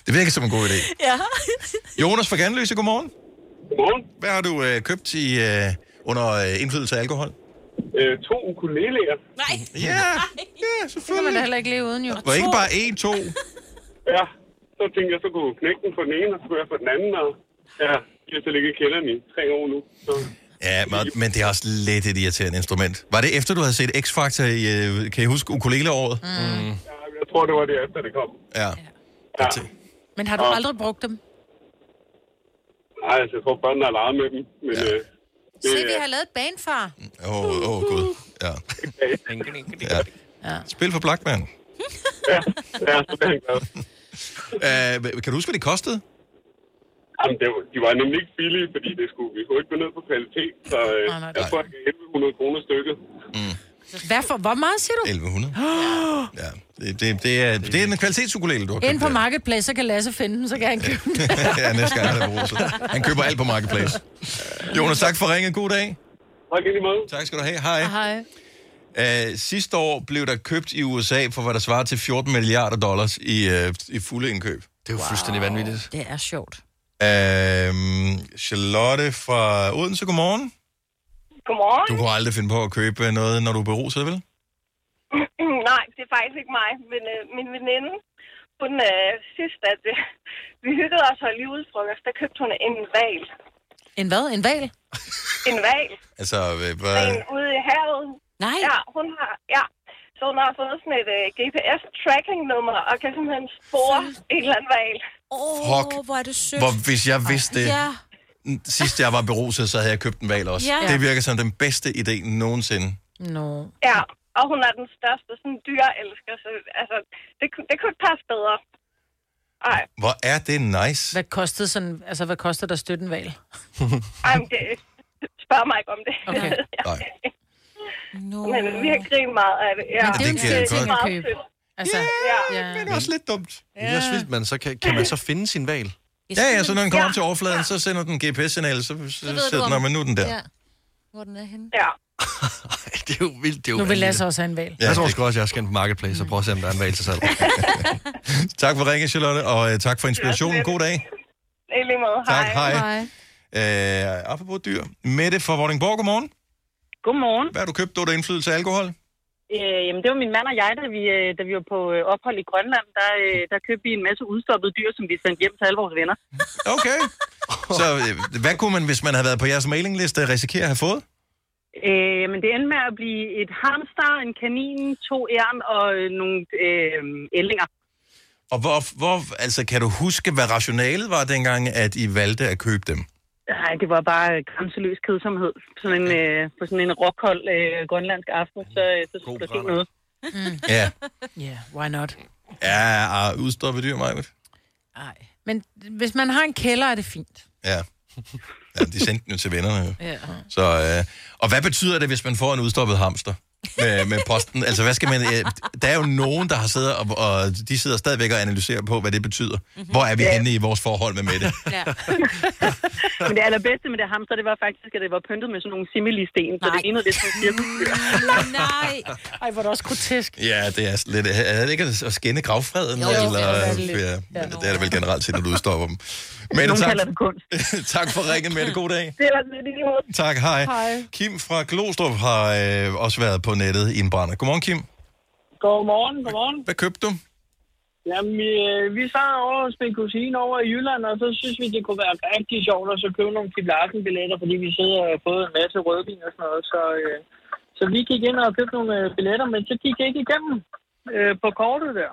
Det virker som en god idé. ja. Jonas fra Ganløse, godmorgen. Godmorgen. Hvad har du øh, købt i, øh, under øh, indflydelse af alkohol? Øh, to ukuleleer. Nej. Ja, ja, Det kan man da heller ikke leve uden, jo. Var ikke bare én, to? Ja, så tænkte jeg, så kunne jeg knække den på den ene, og så kunne jeg på den anden, og ja, de har så ligget i kælderen i tre år nu. Så. Ja, men, men det er også lidt et irriterende instrument. Var det efter, du havde set X-Factor i, øh, kan I huske, ukulele-året? Mm. Ja, jeg tror, det var det efter, det kom. Ja. Ja. Men har du aldrig brugt dem? Nej, altså, jeg tror, børnene har leget med dem, men ja. øh, det, Se, vi har lavet et band, far. Åh, oh, oh, gud. Ja. ja. Ja. Spil for Blackman. ja, ja, så det er han glad. Uh, kan du huske, hvad det kostede? Jamen, det var, de var nemlig ikke billige, fordi det skulle, vi skulle ikke gå ned på kvalitet, så øh, Nej, nej, jeg tror, jeg gav 1100 kroner stykket. Hvad for, hvor meget siger du? 1100. Ja, det, det, det, er, det er en kvalitetsukulele, du har købt. Ind på Marketplace, så kan Lasse finde den, så kan han købe den. ja, næste gang han er beruset. Han køber alt på Marketplace. Jonas, tak for ringen. God dag. Tak i lige måde. Tak skal du have. Hej. Hej. Uh, sidste år blev der købt i USA for, hvad der svarer til 14 milliarder dollars i, uh, i fulde indkøb. Det er jo wow. fuldstændig vanvittigt. Det er sjovt. Uh, Charlotte fra Odense, godmorgen. Godmorgen. Du kunne aldrig finde på at købe noget, når du er beruset, vel? Nej, det er faktisk ikke mig, men øh, min veninde, hun øh, sidst, at øh, vi hyggede os og lige udfrokost, der købte hun en val. En hvad? En val? En val. Altså, øh, hvad? En ude i havet. Nej. Ja, hun har, ja. Så hun har fået sådan et uh, GPS-tracking-nummer, og kan simpelthen spore en eller anden val. Åh, Fuck. hvor er det sødt. Hvor, hvis jeg vidste det, Ja. sidst jeg var beruset, så havde jeg købt en valg også. Ja. Det virker som den bedste idé nogensinde. No. Ja, og hun er den største sådan dyrelsker, så altså, det, kunne- det kunne ikke passe bedre. Ej, Hvor er det nice. Hvad kostede sådan, altså hvad koster der støtte en val? ej men det, spørg mig ikke om det. Okay. Nej. No. Men vi har grinet meget af det. Ja. Men det er jo en kan jeg fed ting godt. at meget købe. Altså, Ja. ja. Men det er også lidt dumt. Ja. Det er også vildt, man så kan, kan man så finde sin valg? Ja, ja, så når den kommer Ja. til overfladen, så sender den GPS-signal, så, så, så om- når man nu den der. Ja. Hvor den er henne. Ja. Det er jo vildt. Det er jo Nu vil. Lasse også have en val. Ja, Jeg tror også, jeg skal ind på Marketplace og prøve at se, om der er en valg til salg. Tak for ringen, Charlotte, og uh, tak for inspirationen. God dag. I lige måde. Tak, Hej. hej. Uh, apropos dyr. Mette fra Vordingborg, godmorgen. Godmorgen. Hvad har du købt, du der indflydelse af alkohol? Øh, jamen, det var min mand og jeg, da vi, øh, da vi var på øh, ophold i Grønland. Der, øh, der købte vi en masse udstoppede dyr, som vi sendte hjem til alle vores venner. Okay. Så øh, hvad kunne man, hvis man havde været på jeres mailingliste, risikere at have fået? Øh, men det endte med at blive et hamster, en kanin, to æren og øh, nogle øh, ællinger. Og hvor, hvor, altså, kan du huske, hvad rationalet var dengang, at I valgte at købe dem? Nej, det var bare grænseløs kedsomhed. Sådan en, øh, på sådan en rockhold øh, grønlandsk aften, så, øh, så skulle der ske noget. Mm. Ja. Yeah, why not? Ja, og udstoppet dyr, Majbet. Men hvis man har en kælder, er det fint. Ja. Ja, de sendte den jo til vennerne. Ja. Så, øh, og hvad betyder det, hvis man får en udstoppet hamster med, med posten? Altså, hvad skal man... Øh, der er jo nogen, der har siddet, og, og de sidder stadigvæk og analyserer på, hvad det betyder. Mm-hmm. Hvor er vi Ja. henne i vores forhold med Mette? Ja. Men det allerbedste med det hamster, det var faktisk, at det var pyntet med sådan nogle simili-sten, så det lignede lidt som en cirkusdyr. Nej. Ej, hvor er det også grotesk. Ja, det er lidt... Er det ikke at skænde gravfreden? Jo, eller, det er det lidt. ja, men det er det vel generelt set, når du udstopper dem. Mette, Nogle tak, kalder det kunst. tak for ringen, Mette. God dag. Det var lidt i lige måde. Tak, hej. Hej. Kim fra Glostrup har øh, også været på nettet i en brænder. Godmorgen, Kim. Godmorgen, godmorgen. Hvad købte du? Jamen, vi, øh, vi sad over hos min kusine over i Jylland, og så synes vi, det kunne være rigtig sjovt at så købe nogle Kim Larsen-billetter, fordi vi sidder og har fået en masse rødvin og sådan noget. Så, øh, så vi gik ind og købte nogle øh, billetter, men så gik jeg ikke igennem øh, på kortet der.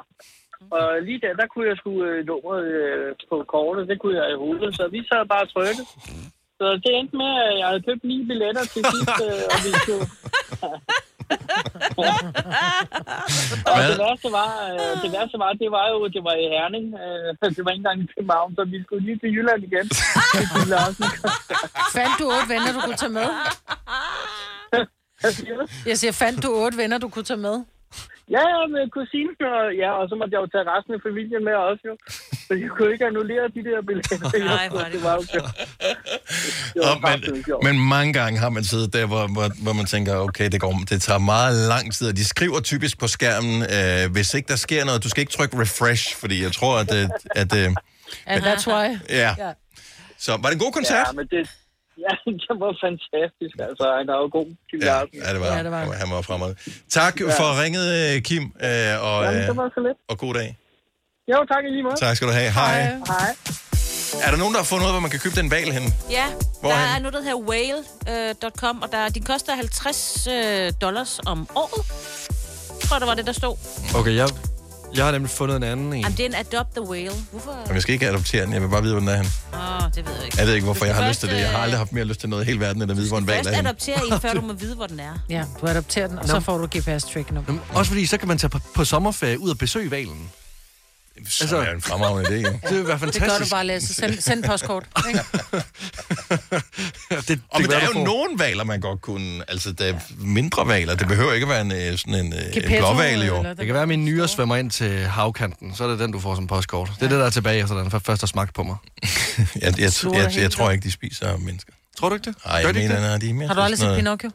Og lige der, der kunne jeg sgu øh, nummeret øh, på kortet, det kunne jeg i hovedet, så vi sad bare og trykkede. Så det endte med, at jeg havde købt ni billetter til sidst, øh, og vi skulle... og det værste var, øh, det værste var, det var jo, det var i Herning. Øh, det var ikke engang i København, så vi skulle lige til Jylland igen. Fandt du otte venner, du kunne tage med? Jeg siger, fandt du otte venner, du kunne tage med? Ja, ja, med kusinen, og, ja, og så måtte jeg jo tage resten af familien med også, jo. Så jeg kunne ikke annullere de der billetter. Nej, var det. det var jo. Det var Og, men, men mange gange har man siddet der, hvor, hvor, hvor man tænker, okay, det, går, det tager meget lang tid, og de skriver typisk på skærmen, øh, hvis ikke der sker noget, du skal ikke trykke refresh, fordi jeg tror, at... øh, at øh, And that's why. Ja. Så var det en god koncert? Ja, men det, ja, det var fantastisk. Altså, han er jo god, Kim Ja, Larsen. ja, det var, ja, det var. han var fremad. Tak ja. for ringet, øh, Kim, øh, og, Jamen, det øh, var så lidt. og god dag. Jo, tak i lige måde. Tak skal du have. Hej. Hej. Er der nogen, der har fundet ud af, hvor man kan købe den val hen? Ja, Hvorhen? der er noget, der hedder whale.com, og der, de koster 50 øh, dollars om året. Jeg tror, det var det, der stod. Okay, jeg, jeg har nemlig fundet en anden en. Jamen, det er en Adopt the Whale. Hvorfor? Jamen, jeg skal ikke adoptere den, jeg vil bare vide, hvor den er hen. Åh, oh, det ved jeg ikke. Jeg ved ikke, hvorfor Du jeg skal har lyst til det. Jeg har først, aldrig haft mere lyst til noget i hele verden, end at vide, hvor en val Først er hen. adoptere en, før du må vide, hvor den er. Ja, du adopterer den, og så får du GPS-tracken op. Jamen, Også fordi, så kan man tage på, på sommerferie ud og besøge valen. Altså, det er en fremragende idé, jo. Det vil være fantastisk. Det gør du bare, Lasse. Send, send postkort. Ikke? det, det Og men der er jo får. nogle valer, man godt kunne... Altså, der er mindre valer. Det behøver ikke at være en, øh, sådan en, øh, en Gepetto, blåval, jo. Det kan være, at min nyre svømmer ind til havkanten. Så er det den, du får som postkort. Det er det, der er tilbage, efter den først har smagt på mig. Jeg, jeg, jeg, jeg, jeg tror ikke, de spiser mennesker. Tror du ikke det? Nej, jeg de ikke mener, det? nej, de er mere Har du aldrig set Pinocchio?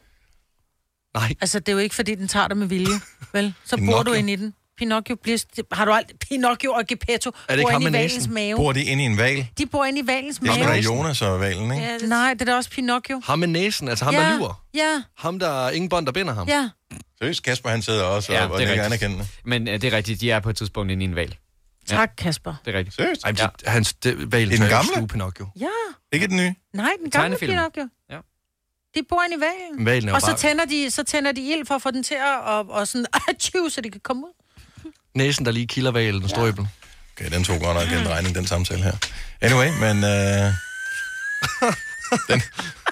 Nej. Altså, det er jo ikke, fordi den tager dig med vilje, vel? Så bor du ind i den. Pinocchio bliver... Har du aldrig... Pinocchio og Geppetto Er det bor inde i valens mave. Bor de inde i en val? De bor inde i valens Det er mave. sgu da Jonas og valen, ikke? Ja, det... Nej, det er da også Pinocchio. Ham med næsen, altså ham, ja. der lyver. Ja, Ham, der er ingen bånd, der binder ham. ja. Seriøst, Kasper han sidder også Ja, og, og det er nikker anerkendende. Men uh, det er rigtigt, de er på et tidspunkt inde i en valg. Tak, Kasper. Det er rigtigt. Seriøst? Ej, ja. hans det, valen I den gamle? Pinocchio. Ja. Ikke den nye? Nej, den gamle Tegnefilm. Pinocchio. Ja. De bor inde i valen. Valen er Og så bare- tænder, de, så tænder de ild for at få den til at og, og sådan, atju, så de kan komme ud. Næsen, der lige kilder valen, strøbel. Okay, den tog godt nok en regning, den samtale her. Anyway, men... Øh, den,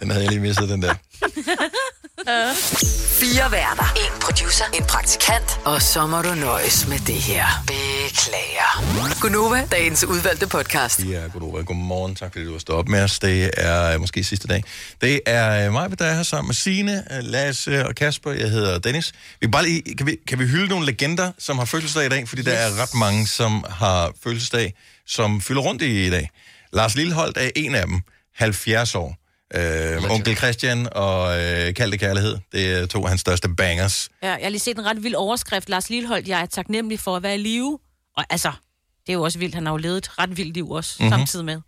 den havde jeg lige misset, den der. Fire værter. En producer. En praktikant. Og så må du nøjes med det her. Beklager. Gunova, dagens udvalgte podcast. Ja, goddag. Godmorgen. Tak fordi du har stået op med os. Det er øh, måske sidste dag. Det er øh, mig, der er her sammen med Signe, øh, Lasse og Kasper. Jeg hedder Dennis. Vi kan, bare lige, kan, vi, kan vi hylde nogle legender, som har fødselsdag i dag? Fordi der er ret mange, som har fødselsdag, som fylder rundt i i dag. Lars Lilleholdt er en af dem. 70 år. Øh, onkel Christian og øh, Kaldte Kærlighed. Det er to af hans største bangers. Ja, jeg har lige set en ret vild overskrift. Lars Lilleholdt, jeg er taknemmelig for at være i live. Og altså, det er jo også vildt. Han har jo levet et ret vildt liv også, Mhm. mm-hmm. samtidig med.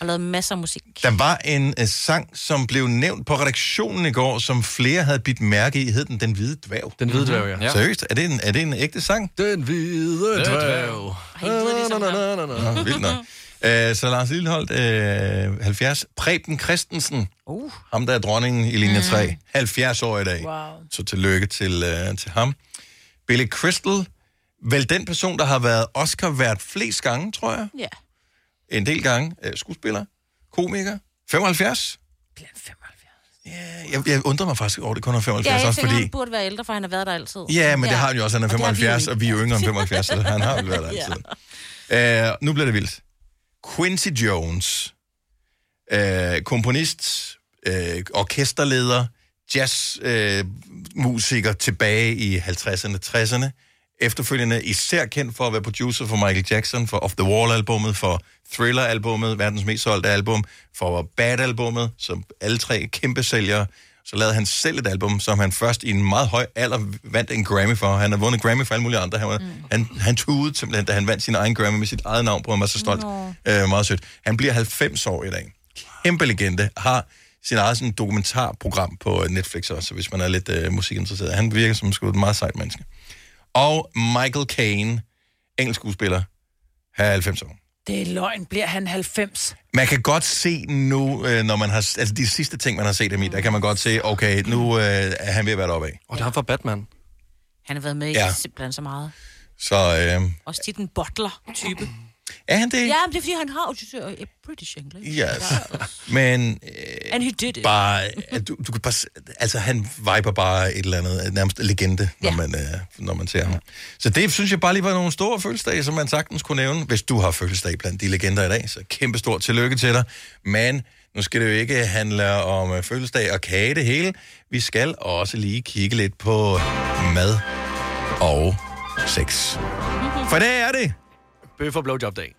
Og lavet masser af musik. Der var en uh, sang, som blev nævnt på redaktionen i går, som flere havde bidt mærke i. Hed den Den Hvide Dværg? Den hvide dværg, ja. Ja. Seriøst? Er det, en, er det en ægte sang? Den hvide dværg. Nå, vildt nok. Uh, så Lars Lilleholdt, uh, 70. Preben Christensen, uh. ham der er dronningen i linje 3, 70 år i dag. Wow. Så tillykke til, uh, til ham. Billy Crystal, vel den person, der har været Oscar-vært flest gange, tror jeg. Ja. En del gange. Uh, skuespiller, komiker, 75. Ja, jeg, jeg undrer mig faktisk over, det kun er 75 Ja, også, fordi... han burde være ældre, for han har været der altid. Ja, men det har han jo også. Han er Og det har vi jo 75, ikke. og vi er yngre end 75, så han har vel været der altid. Uh, nu bliver det vildt. Quincy Jones. øh, komponist, øh, orkesterleder, jazzmusiker øh, musiker tilbage i 50'erne, 60'erne. Efterfølgende især kendt for at være producer for Michael Jackson, for Off the Wall-albummet, for Thriller-albummet, verdens mest solgte album, for Bad-albummet, som alle tre kæmpe sælgere. Så lavede han selv et album, som han først i en meget høj alder vandt en Grammy for. Han har vundet Grammy for alle mulige andre. Han, var, mm. han, han tudede simpelthen, da han vandt sin egen Grammy med sit eget navn på. Han var så stolt. Øh, meget sødt. Han bliver 90 år i dag. Kæmpe legende. Har sin eget sådan, dokumentarprogram på øh, Netflix også, hvis man er lidt øh, musikinteresseret. Han virker som sgu et meget sejt menneske. Og Michael Caine, engelsk skuespiller, er 90 år. Det er løgn. Bliver han 90? Man kan godt se nu, øh, når man har... Altså de sidste ting, man har set ham i, der kan man godt se, okay, nu øh, er han ved at være deroppe af. Og det har for Batman. Han har været med i Ja. simpelthen så meget. Så øh, Også tit en butler-type. Er han det? Ja, men det er fordi, han har jo uh, British English. Yes. Men øh, And he did it. bare, du, du kan bare... Altså, han viber bare et eller andet, nærmest legende, når, Ja. man, øh, når man ser ham. Så det synes jeg bare lige var nogle store fødselsdage, som man sagtens kunne nævne. Hvis du har fødselsdag blandt de legender i dag, så kæmpe stort tillykke til dig. Men nu skal det jo ikke handle om øh, fødselsdag og kage det hele. Vi skal også lige kigge lidt på mad og sex. For det er det. Bøf og blowjob-dag.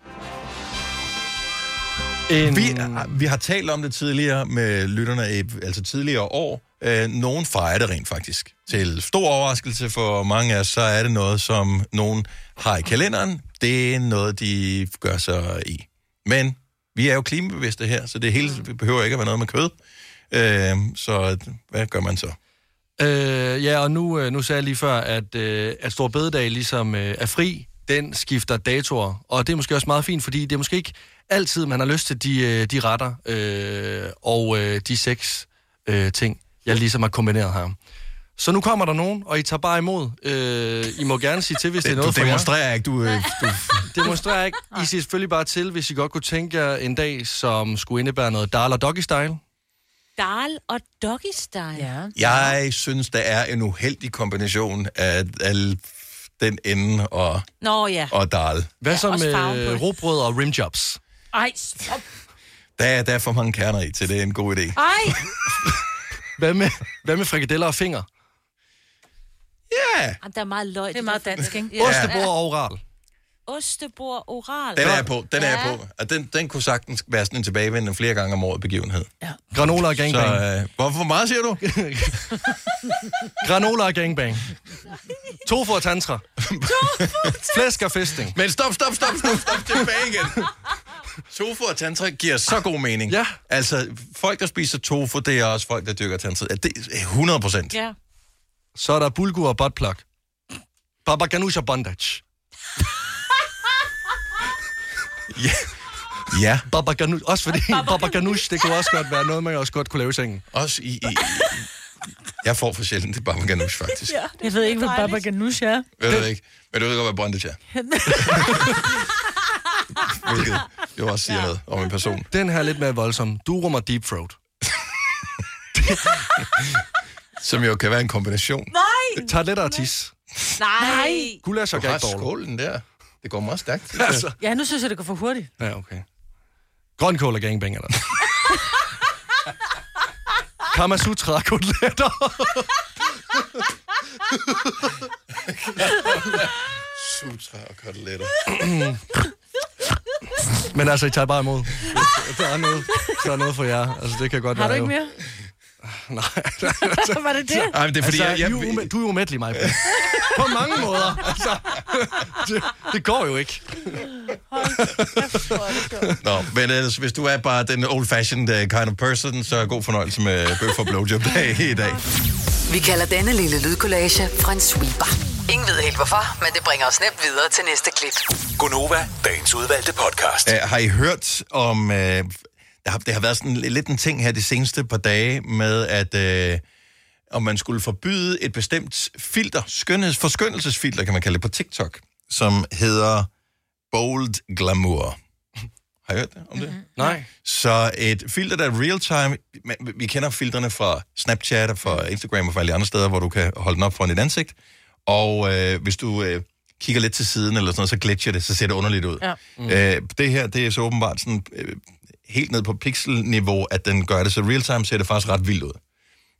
En... Vi, vi har talt om det tidligere med lytterne, i, altså tidligere år. Øh, nogen fejrer det rent faktisk. Til stor overraskelse for mange af os, så er det noget, som nogen har i kalenderen. Det er noget, de gør sig i. Men vi er jo klimabevidste her, så det hele behøver ikke at være noget med kød. Øh, så hvad gør man så? Øh, ja, og nu, øh, nu sagde jeg lige før, at, øh, at Stor Bededag ligesom øh, er fri. Den skifter datoer, og det er måske også meget fint, fordi det er måske ikke altid, man har lyst til de, øh, de retter øh, og øh, de seks øh, ting, jeg ligesom har kombineret her. Så nu kommer der nogen, og I tager bare imod. Øh, I må gerne sige til, hvis det, Det- er noget du for jer. demonstrerer ikke, du, øh, du... demonstrerer ikke. I siger selvfølgelig bare til, hvis I godt kunne tænke jer en dag, som skulle indebære noget dal og doggy style. Dal og doggy style. Ja. Jeg synes, der er en uheldig kombination af, af den ende og, Nå ja. og dal. Hvad så også farven på med det. råbrød og rimjobs? Ej, stop. Der, er- der er for mange kerner i, til det er en god idé. Ej, Hvad med, hvad med frikadeller og finger? Ja! Jamen, der er meget løg. Det er meget dansk, ikke? Ja. Ostebord og oral. Ostebord oral. Den er jeg på, den er jeg Ja. på. Og den, den kunne sagtens være sådan en tilbagevendende flere gange om året begivenhed. Granola og Så gangbang. øh, hvor, hvor meget siger du? Granola og gangbang. Tofu og tantra. Flæsk og fisting. Men stop, stop, stop, stop, stop, tilbage igen. Tofu og tantra giver så god mening. Ja. Altså, folk, der spiser tofu, det er også folk, der dyrker tantra. Ja, Det er 100 procent. Ja. Så er der bulgur og buttplug. Baba ganoush og bondage. Ja. ja. Baba ganoush. Også fordi baba ganoush, det kunne også godt være noget, man også godt kunne lave i sengen. Også i... i jeg får for sjældent det baba ganoush, faktisk. Ja, jeg ved ikke, hvad Baba Ganoush er. Ved du ikke? Men du ved godt, hvad bondage er. Hvilket jo også siger noget om en person. Den her er lidt mere voldsom. Durum og deep throat. Som jo kan være en kombination. Nej! Tag lidt og tis. Nej! Gulasch og Du har skålen der. Det går meget stærkt. Altså. Ja, nu synes jeg, det går for hurtigt. Ja, okay. Grønkål og gangbang, eller? Kamasutra koteletter. Sutra og koteletter. Men altså, I tager bare imod. Der er noget, der er noget for jer. Altså, det kan godt Har du være. ikke jo. mere? Nej. Var det det? Ej, men det er fordi, altså, jeg, jeg, du, er du er umættelig, mig. På mange måder. Altså, det, det går jo ikke. Nå, men ellers, hvis du er bare den old-fashioned uh, kind of person, så god fornøjelse med bøf og blowjob dag i dag. Vi kalder denne lille lydkollage en sweeper. Ingen ved helt hvorfor, men det bringer os nemt videre til næste klip. Gunova, dagens udvalgte podcast. Uh, har I hørt om... Uh, der har, det har været sådan lidt en ting her de seneste par dage med, at uh, om man skulle forbyde et bestemt filter, skønheds, forskønnelsesfilter, kan man kalde det, på TikTok, som hedder Bold Glamour. Har I hørt det om det? Mm-hmm. Nej. Så et filter, der er real-time... vi- kender filtrene fra Snapchat og fra Instagram og fra alle de andre steder, hvor du kan holde den op foran dit ansigt. Og øh, hvis du øh, kigger lidt til siden eller sådan noget, så glitcher det, så ser det underligt ud. Ja. Mm. Øh, det her, det er så åbenbart sådan... Øh, helt ned på pixelniveau, at den gør det, så real-time ser det faktisk ret vildt ud.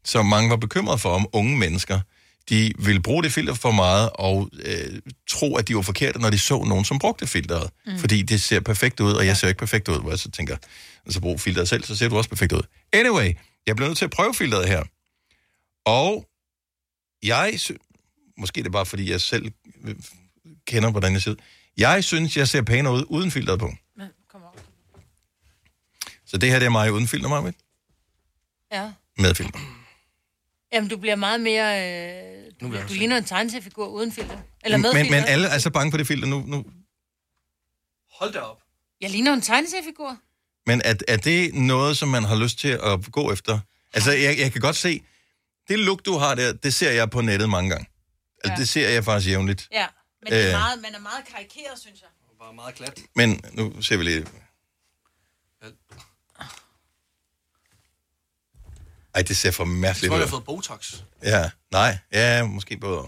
Så mange var bekymrede for, om unge mennesker, de ville bruge det filter for meget, og øh, tro, at de var forkerte, når de så nogen, som brugte filteret. Mm. Fordi det ser perfekt ud, og jeg ser ikke perfekt ud, hvor jeg så tænker, altså brug filteret selv, så ser du også perfekt ud. Anyway, jeg bliver nødt til at prøve filteret her. Og jeg, sy- måske er det bare fordi, jeg selv øh, kender, hvordan jeg ser ud. Jeg synes, jeg ser pænere ud uden filteret på. Så det her, det er mig uden filter, Marvind. Ja. Med filter. Jamen, du bliver meget mere... Øh, Nu du, du se. ligner en tegneseriefigur uden filter. Eller med men, filter. men alle er så bange for det filter nu. nu. Hold da op. Jeg ligner en tegneseriefigur. Men er, er det noget, som man har lyst til at gå efter? Altså, jeg, jeg kan godt se, det look, du har der, det ser jeg på nettet mange gange. Altså, Ja. det ser jeg faktisk jævnligt. Ja, men det er Øh. meget, man er meget karikeret, synes jeg. Bare meget glat. Men nu ser vi lige. Ej, det ser for Jeg mærkeligt tror, jeg har ud. fået Botox. Ja, nej, ja, måske både.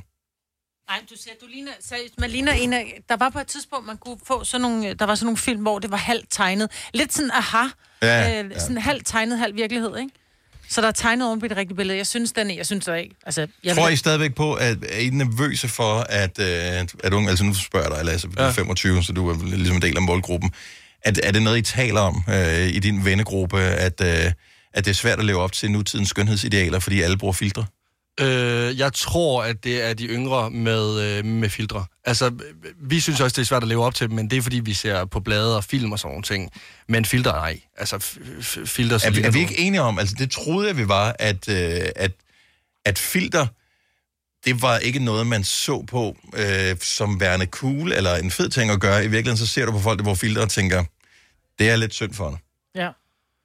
Nej, du ser, du ligner, seriøst, man ligner en af, der var på et tidspunkt, man kunne få sådan nogle, der var sådan nogle film, hvor det var halvt tegnet. Lidt sådan, aha, Ja, øh, ja. sådan halvt tegnet, halv virkelighed, ikke? Så der er tegnet oven på det rigtige billede. Jeg synes, den er, jeg synes der ikke, altså... Jeg Tror I stadigvæk på, at er I nervøse for, at, øh, at unge, altså nu spørger jeg dig, Lasse, du er Ja. 25, så du er ligesom en del af målgruppen. Er, er det noget, I taler om øh, i din vennegruppe, at, øh, at det er svært at leve op til nutidens skønhedsidealer, fordi alle bruger filtre? Øh, jeg tror, at det er de yngre med, øh, med filtre. Altså, vi synes også, det er svært at leve op til, men det er, fordi vi ser på blade og film og sådan nogle ting. Men filtre, nej. Altså, filtre... Er, vi- er vi ikke enige om, altså det troede jeg, vi var, at, øh, at, at filter, det var ikke noget, man så på øh, som værende cool, eller en fed ting at gøre. I virkeligheden, så ser du på folk, der bruger filter og tænker, det er lidt synd for dig. Ja.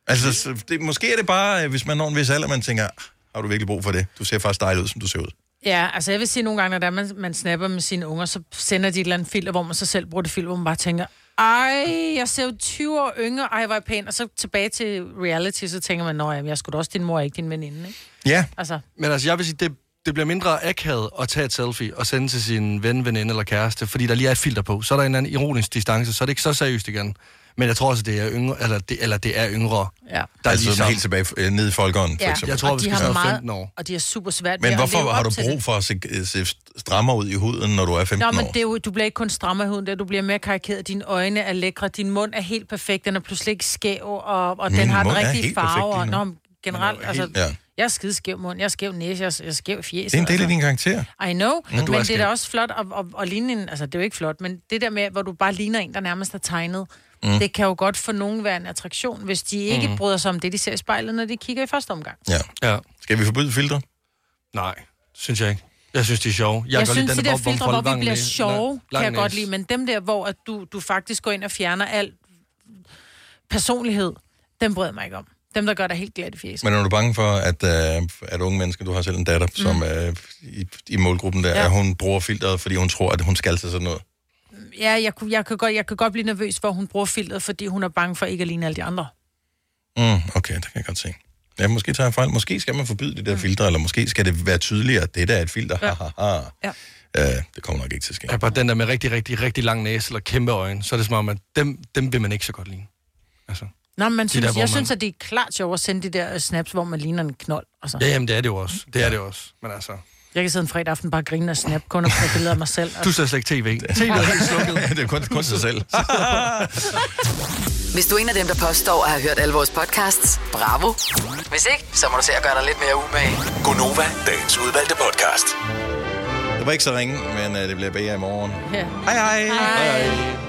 Altså, så det, måske er det bare, øh, hvis man når en vis alder, man tænker, "Ah, har du virkelig brug for det? Du ser faktisk dejlig ud, som du ser ud. Ja, altså jeg vil sige nogle gange, når der, man, man snapper med sine unger, så sender de et eller andet filter, hvor man så selv bruger det filter, hvor man bare tænker, ej, jeg ser jo 20 år yngre, ej, hvor er pæn. Og så tilbage til reality, så tænker man, nå ja, jeg skulle også din mor, ikke din veninde, ikke? Ja. Altså, Men altså, jeg vil sige, det, det bliver mindre akavet at tage et selfie og sende til sin ven, veninde eller kæreste, fordi der lige er et filter på. Så er der en eller anden ironisk distance, så er det ikke så seriøst igen. Men jeg tror også, det er yngre, eller det, eller det er yngre. Ja. Der er altså ligesom- helt tilbage øh, ned i folkeånden, for ja. eksempel. Jeg tror, og vi de skal har være meget, 15 år. Og de er super svært Men at hvorfor har du brug for at se, se strammere ud i huden, når du er 15 Nå, men år? det er jo, du bliver ikke kun strammer i huden, der, du bliver mere karikeret. Dine øjne er lækre, din mund er helt perfekt, den er pludselig ikke skæv, og, og Min den har den rigtige farve. Og, nå, men generelt, er altså, helt- ja. jeg er skide skæv mund, jeg er skæv næse, jeg er, jeg er skæv fjes. Det er en del af altså. din karakter. I know, Ja, men er det er da også flot at, at, at ligne en, altså det er jo ikke flot, men det der med, hvor du bare ligner en, der nærmest er tegnet, Mm. det kan jo godt for nogen være en attraktion, hvis de ikke Mm. bryder sig om det, de ser i spejlet, når de kigger i første omgang. Ja. ja. Skal vi forbyde filtre? Nej, synes jeg ikke. Jeg synes, de er sjove. Jeg, jeg kan godt synes, lide de den der filtre, hvor vi bliver sjove, kan jeg godt lide, men dem der, hvor at du, du faktisk går ind og fjerner al personlighed, dem bryder jeg mig ikke om. Dem, der gør dig helt glat i fjeset. Men er du bange for, at, øh, at unge mennesker, du har selv en datter, mm. som er i, i målgruppen der, Ja. ja. at hun bruger filteret, fordi hun tror, at hun skal til sådan noget? Ja, jeg, kunne- jeg, kan godt, jeg kan godt blive nervøs for, at hun bruger filteret, fordi hun er bange for ikke at ligne alle de andre. Mm, okay, det kan jeg godt se. Ja, måske tager jeg fejl. Måske skal man forbyde de der filtre, eller måske skal det være tydeligere, at det der er et filter. Ja. Ha, ha, ha. Ja. Uh, det kommer nok ikke til at ske. Ja, bare den der med rigtig, rigtig, rigtig lang næse eller kæmpe øjne, så er det som om, at dem, dem vil man ikke så godt lide. Altså. Nå, men synes, der, jeg man- synes, at det er klart sjovt at sende de der øh, snaps, hvor man ligner en knold. Altså. Ja, jamen det er det jo også. Det er det også. Men altså, Jeg kan sidde en fredag aften bare og grine og snap, kun og tage billeder af mig selv. du ser slet ikke tv. TV er helt slukket. det er kun, kun sig selv. Hvis du er en af dem, der påstår at have hørt alle vores podcasts, bravo. Hvis ikke, så må du se at gøre dig lidt mere umage. Gonova, dagens udvalgte podcast. Det var ikke så ringe, men uh, det bliver bedre i morgen. Ja. Hej hej. hej. hej.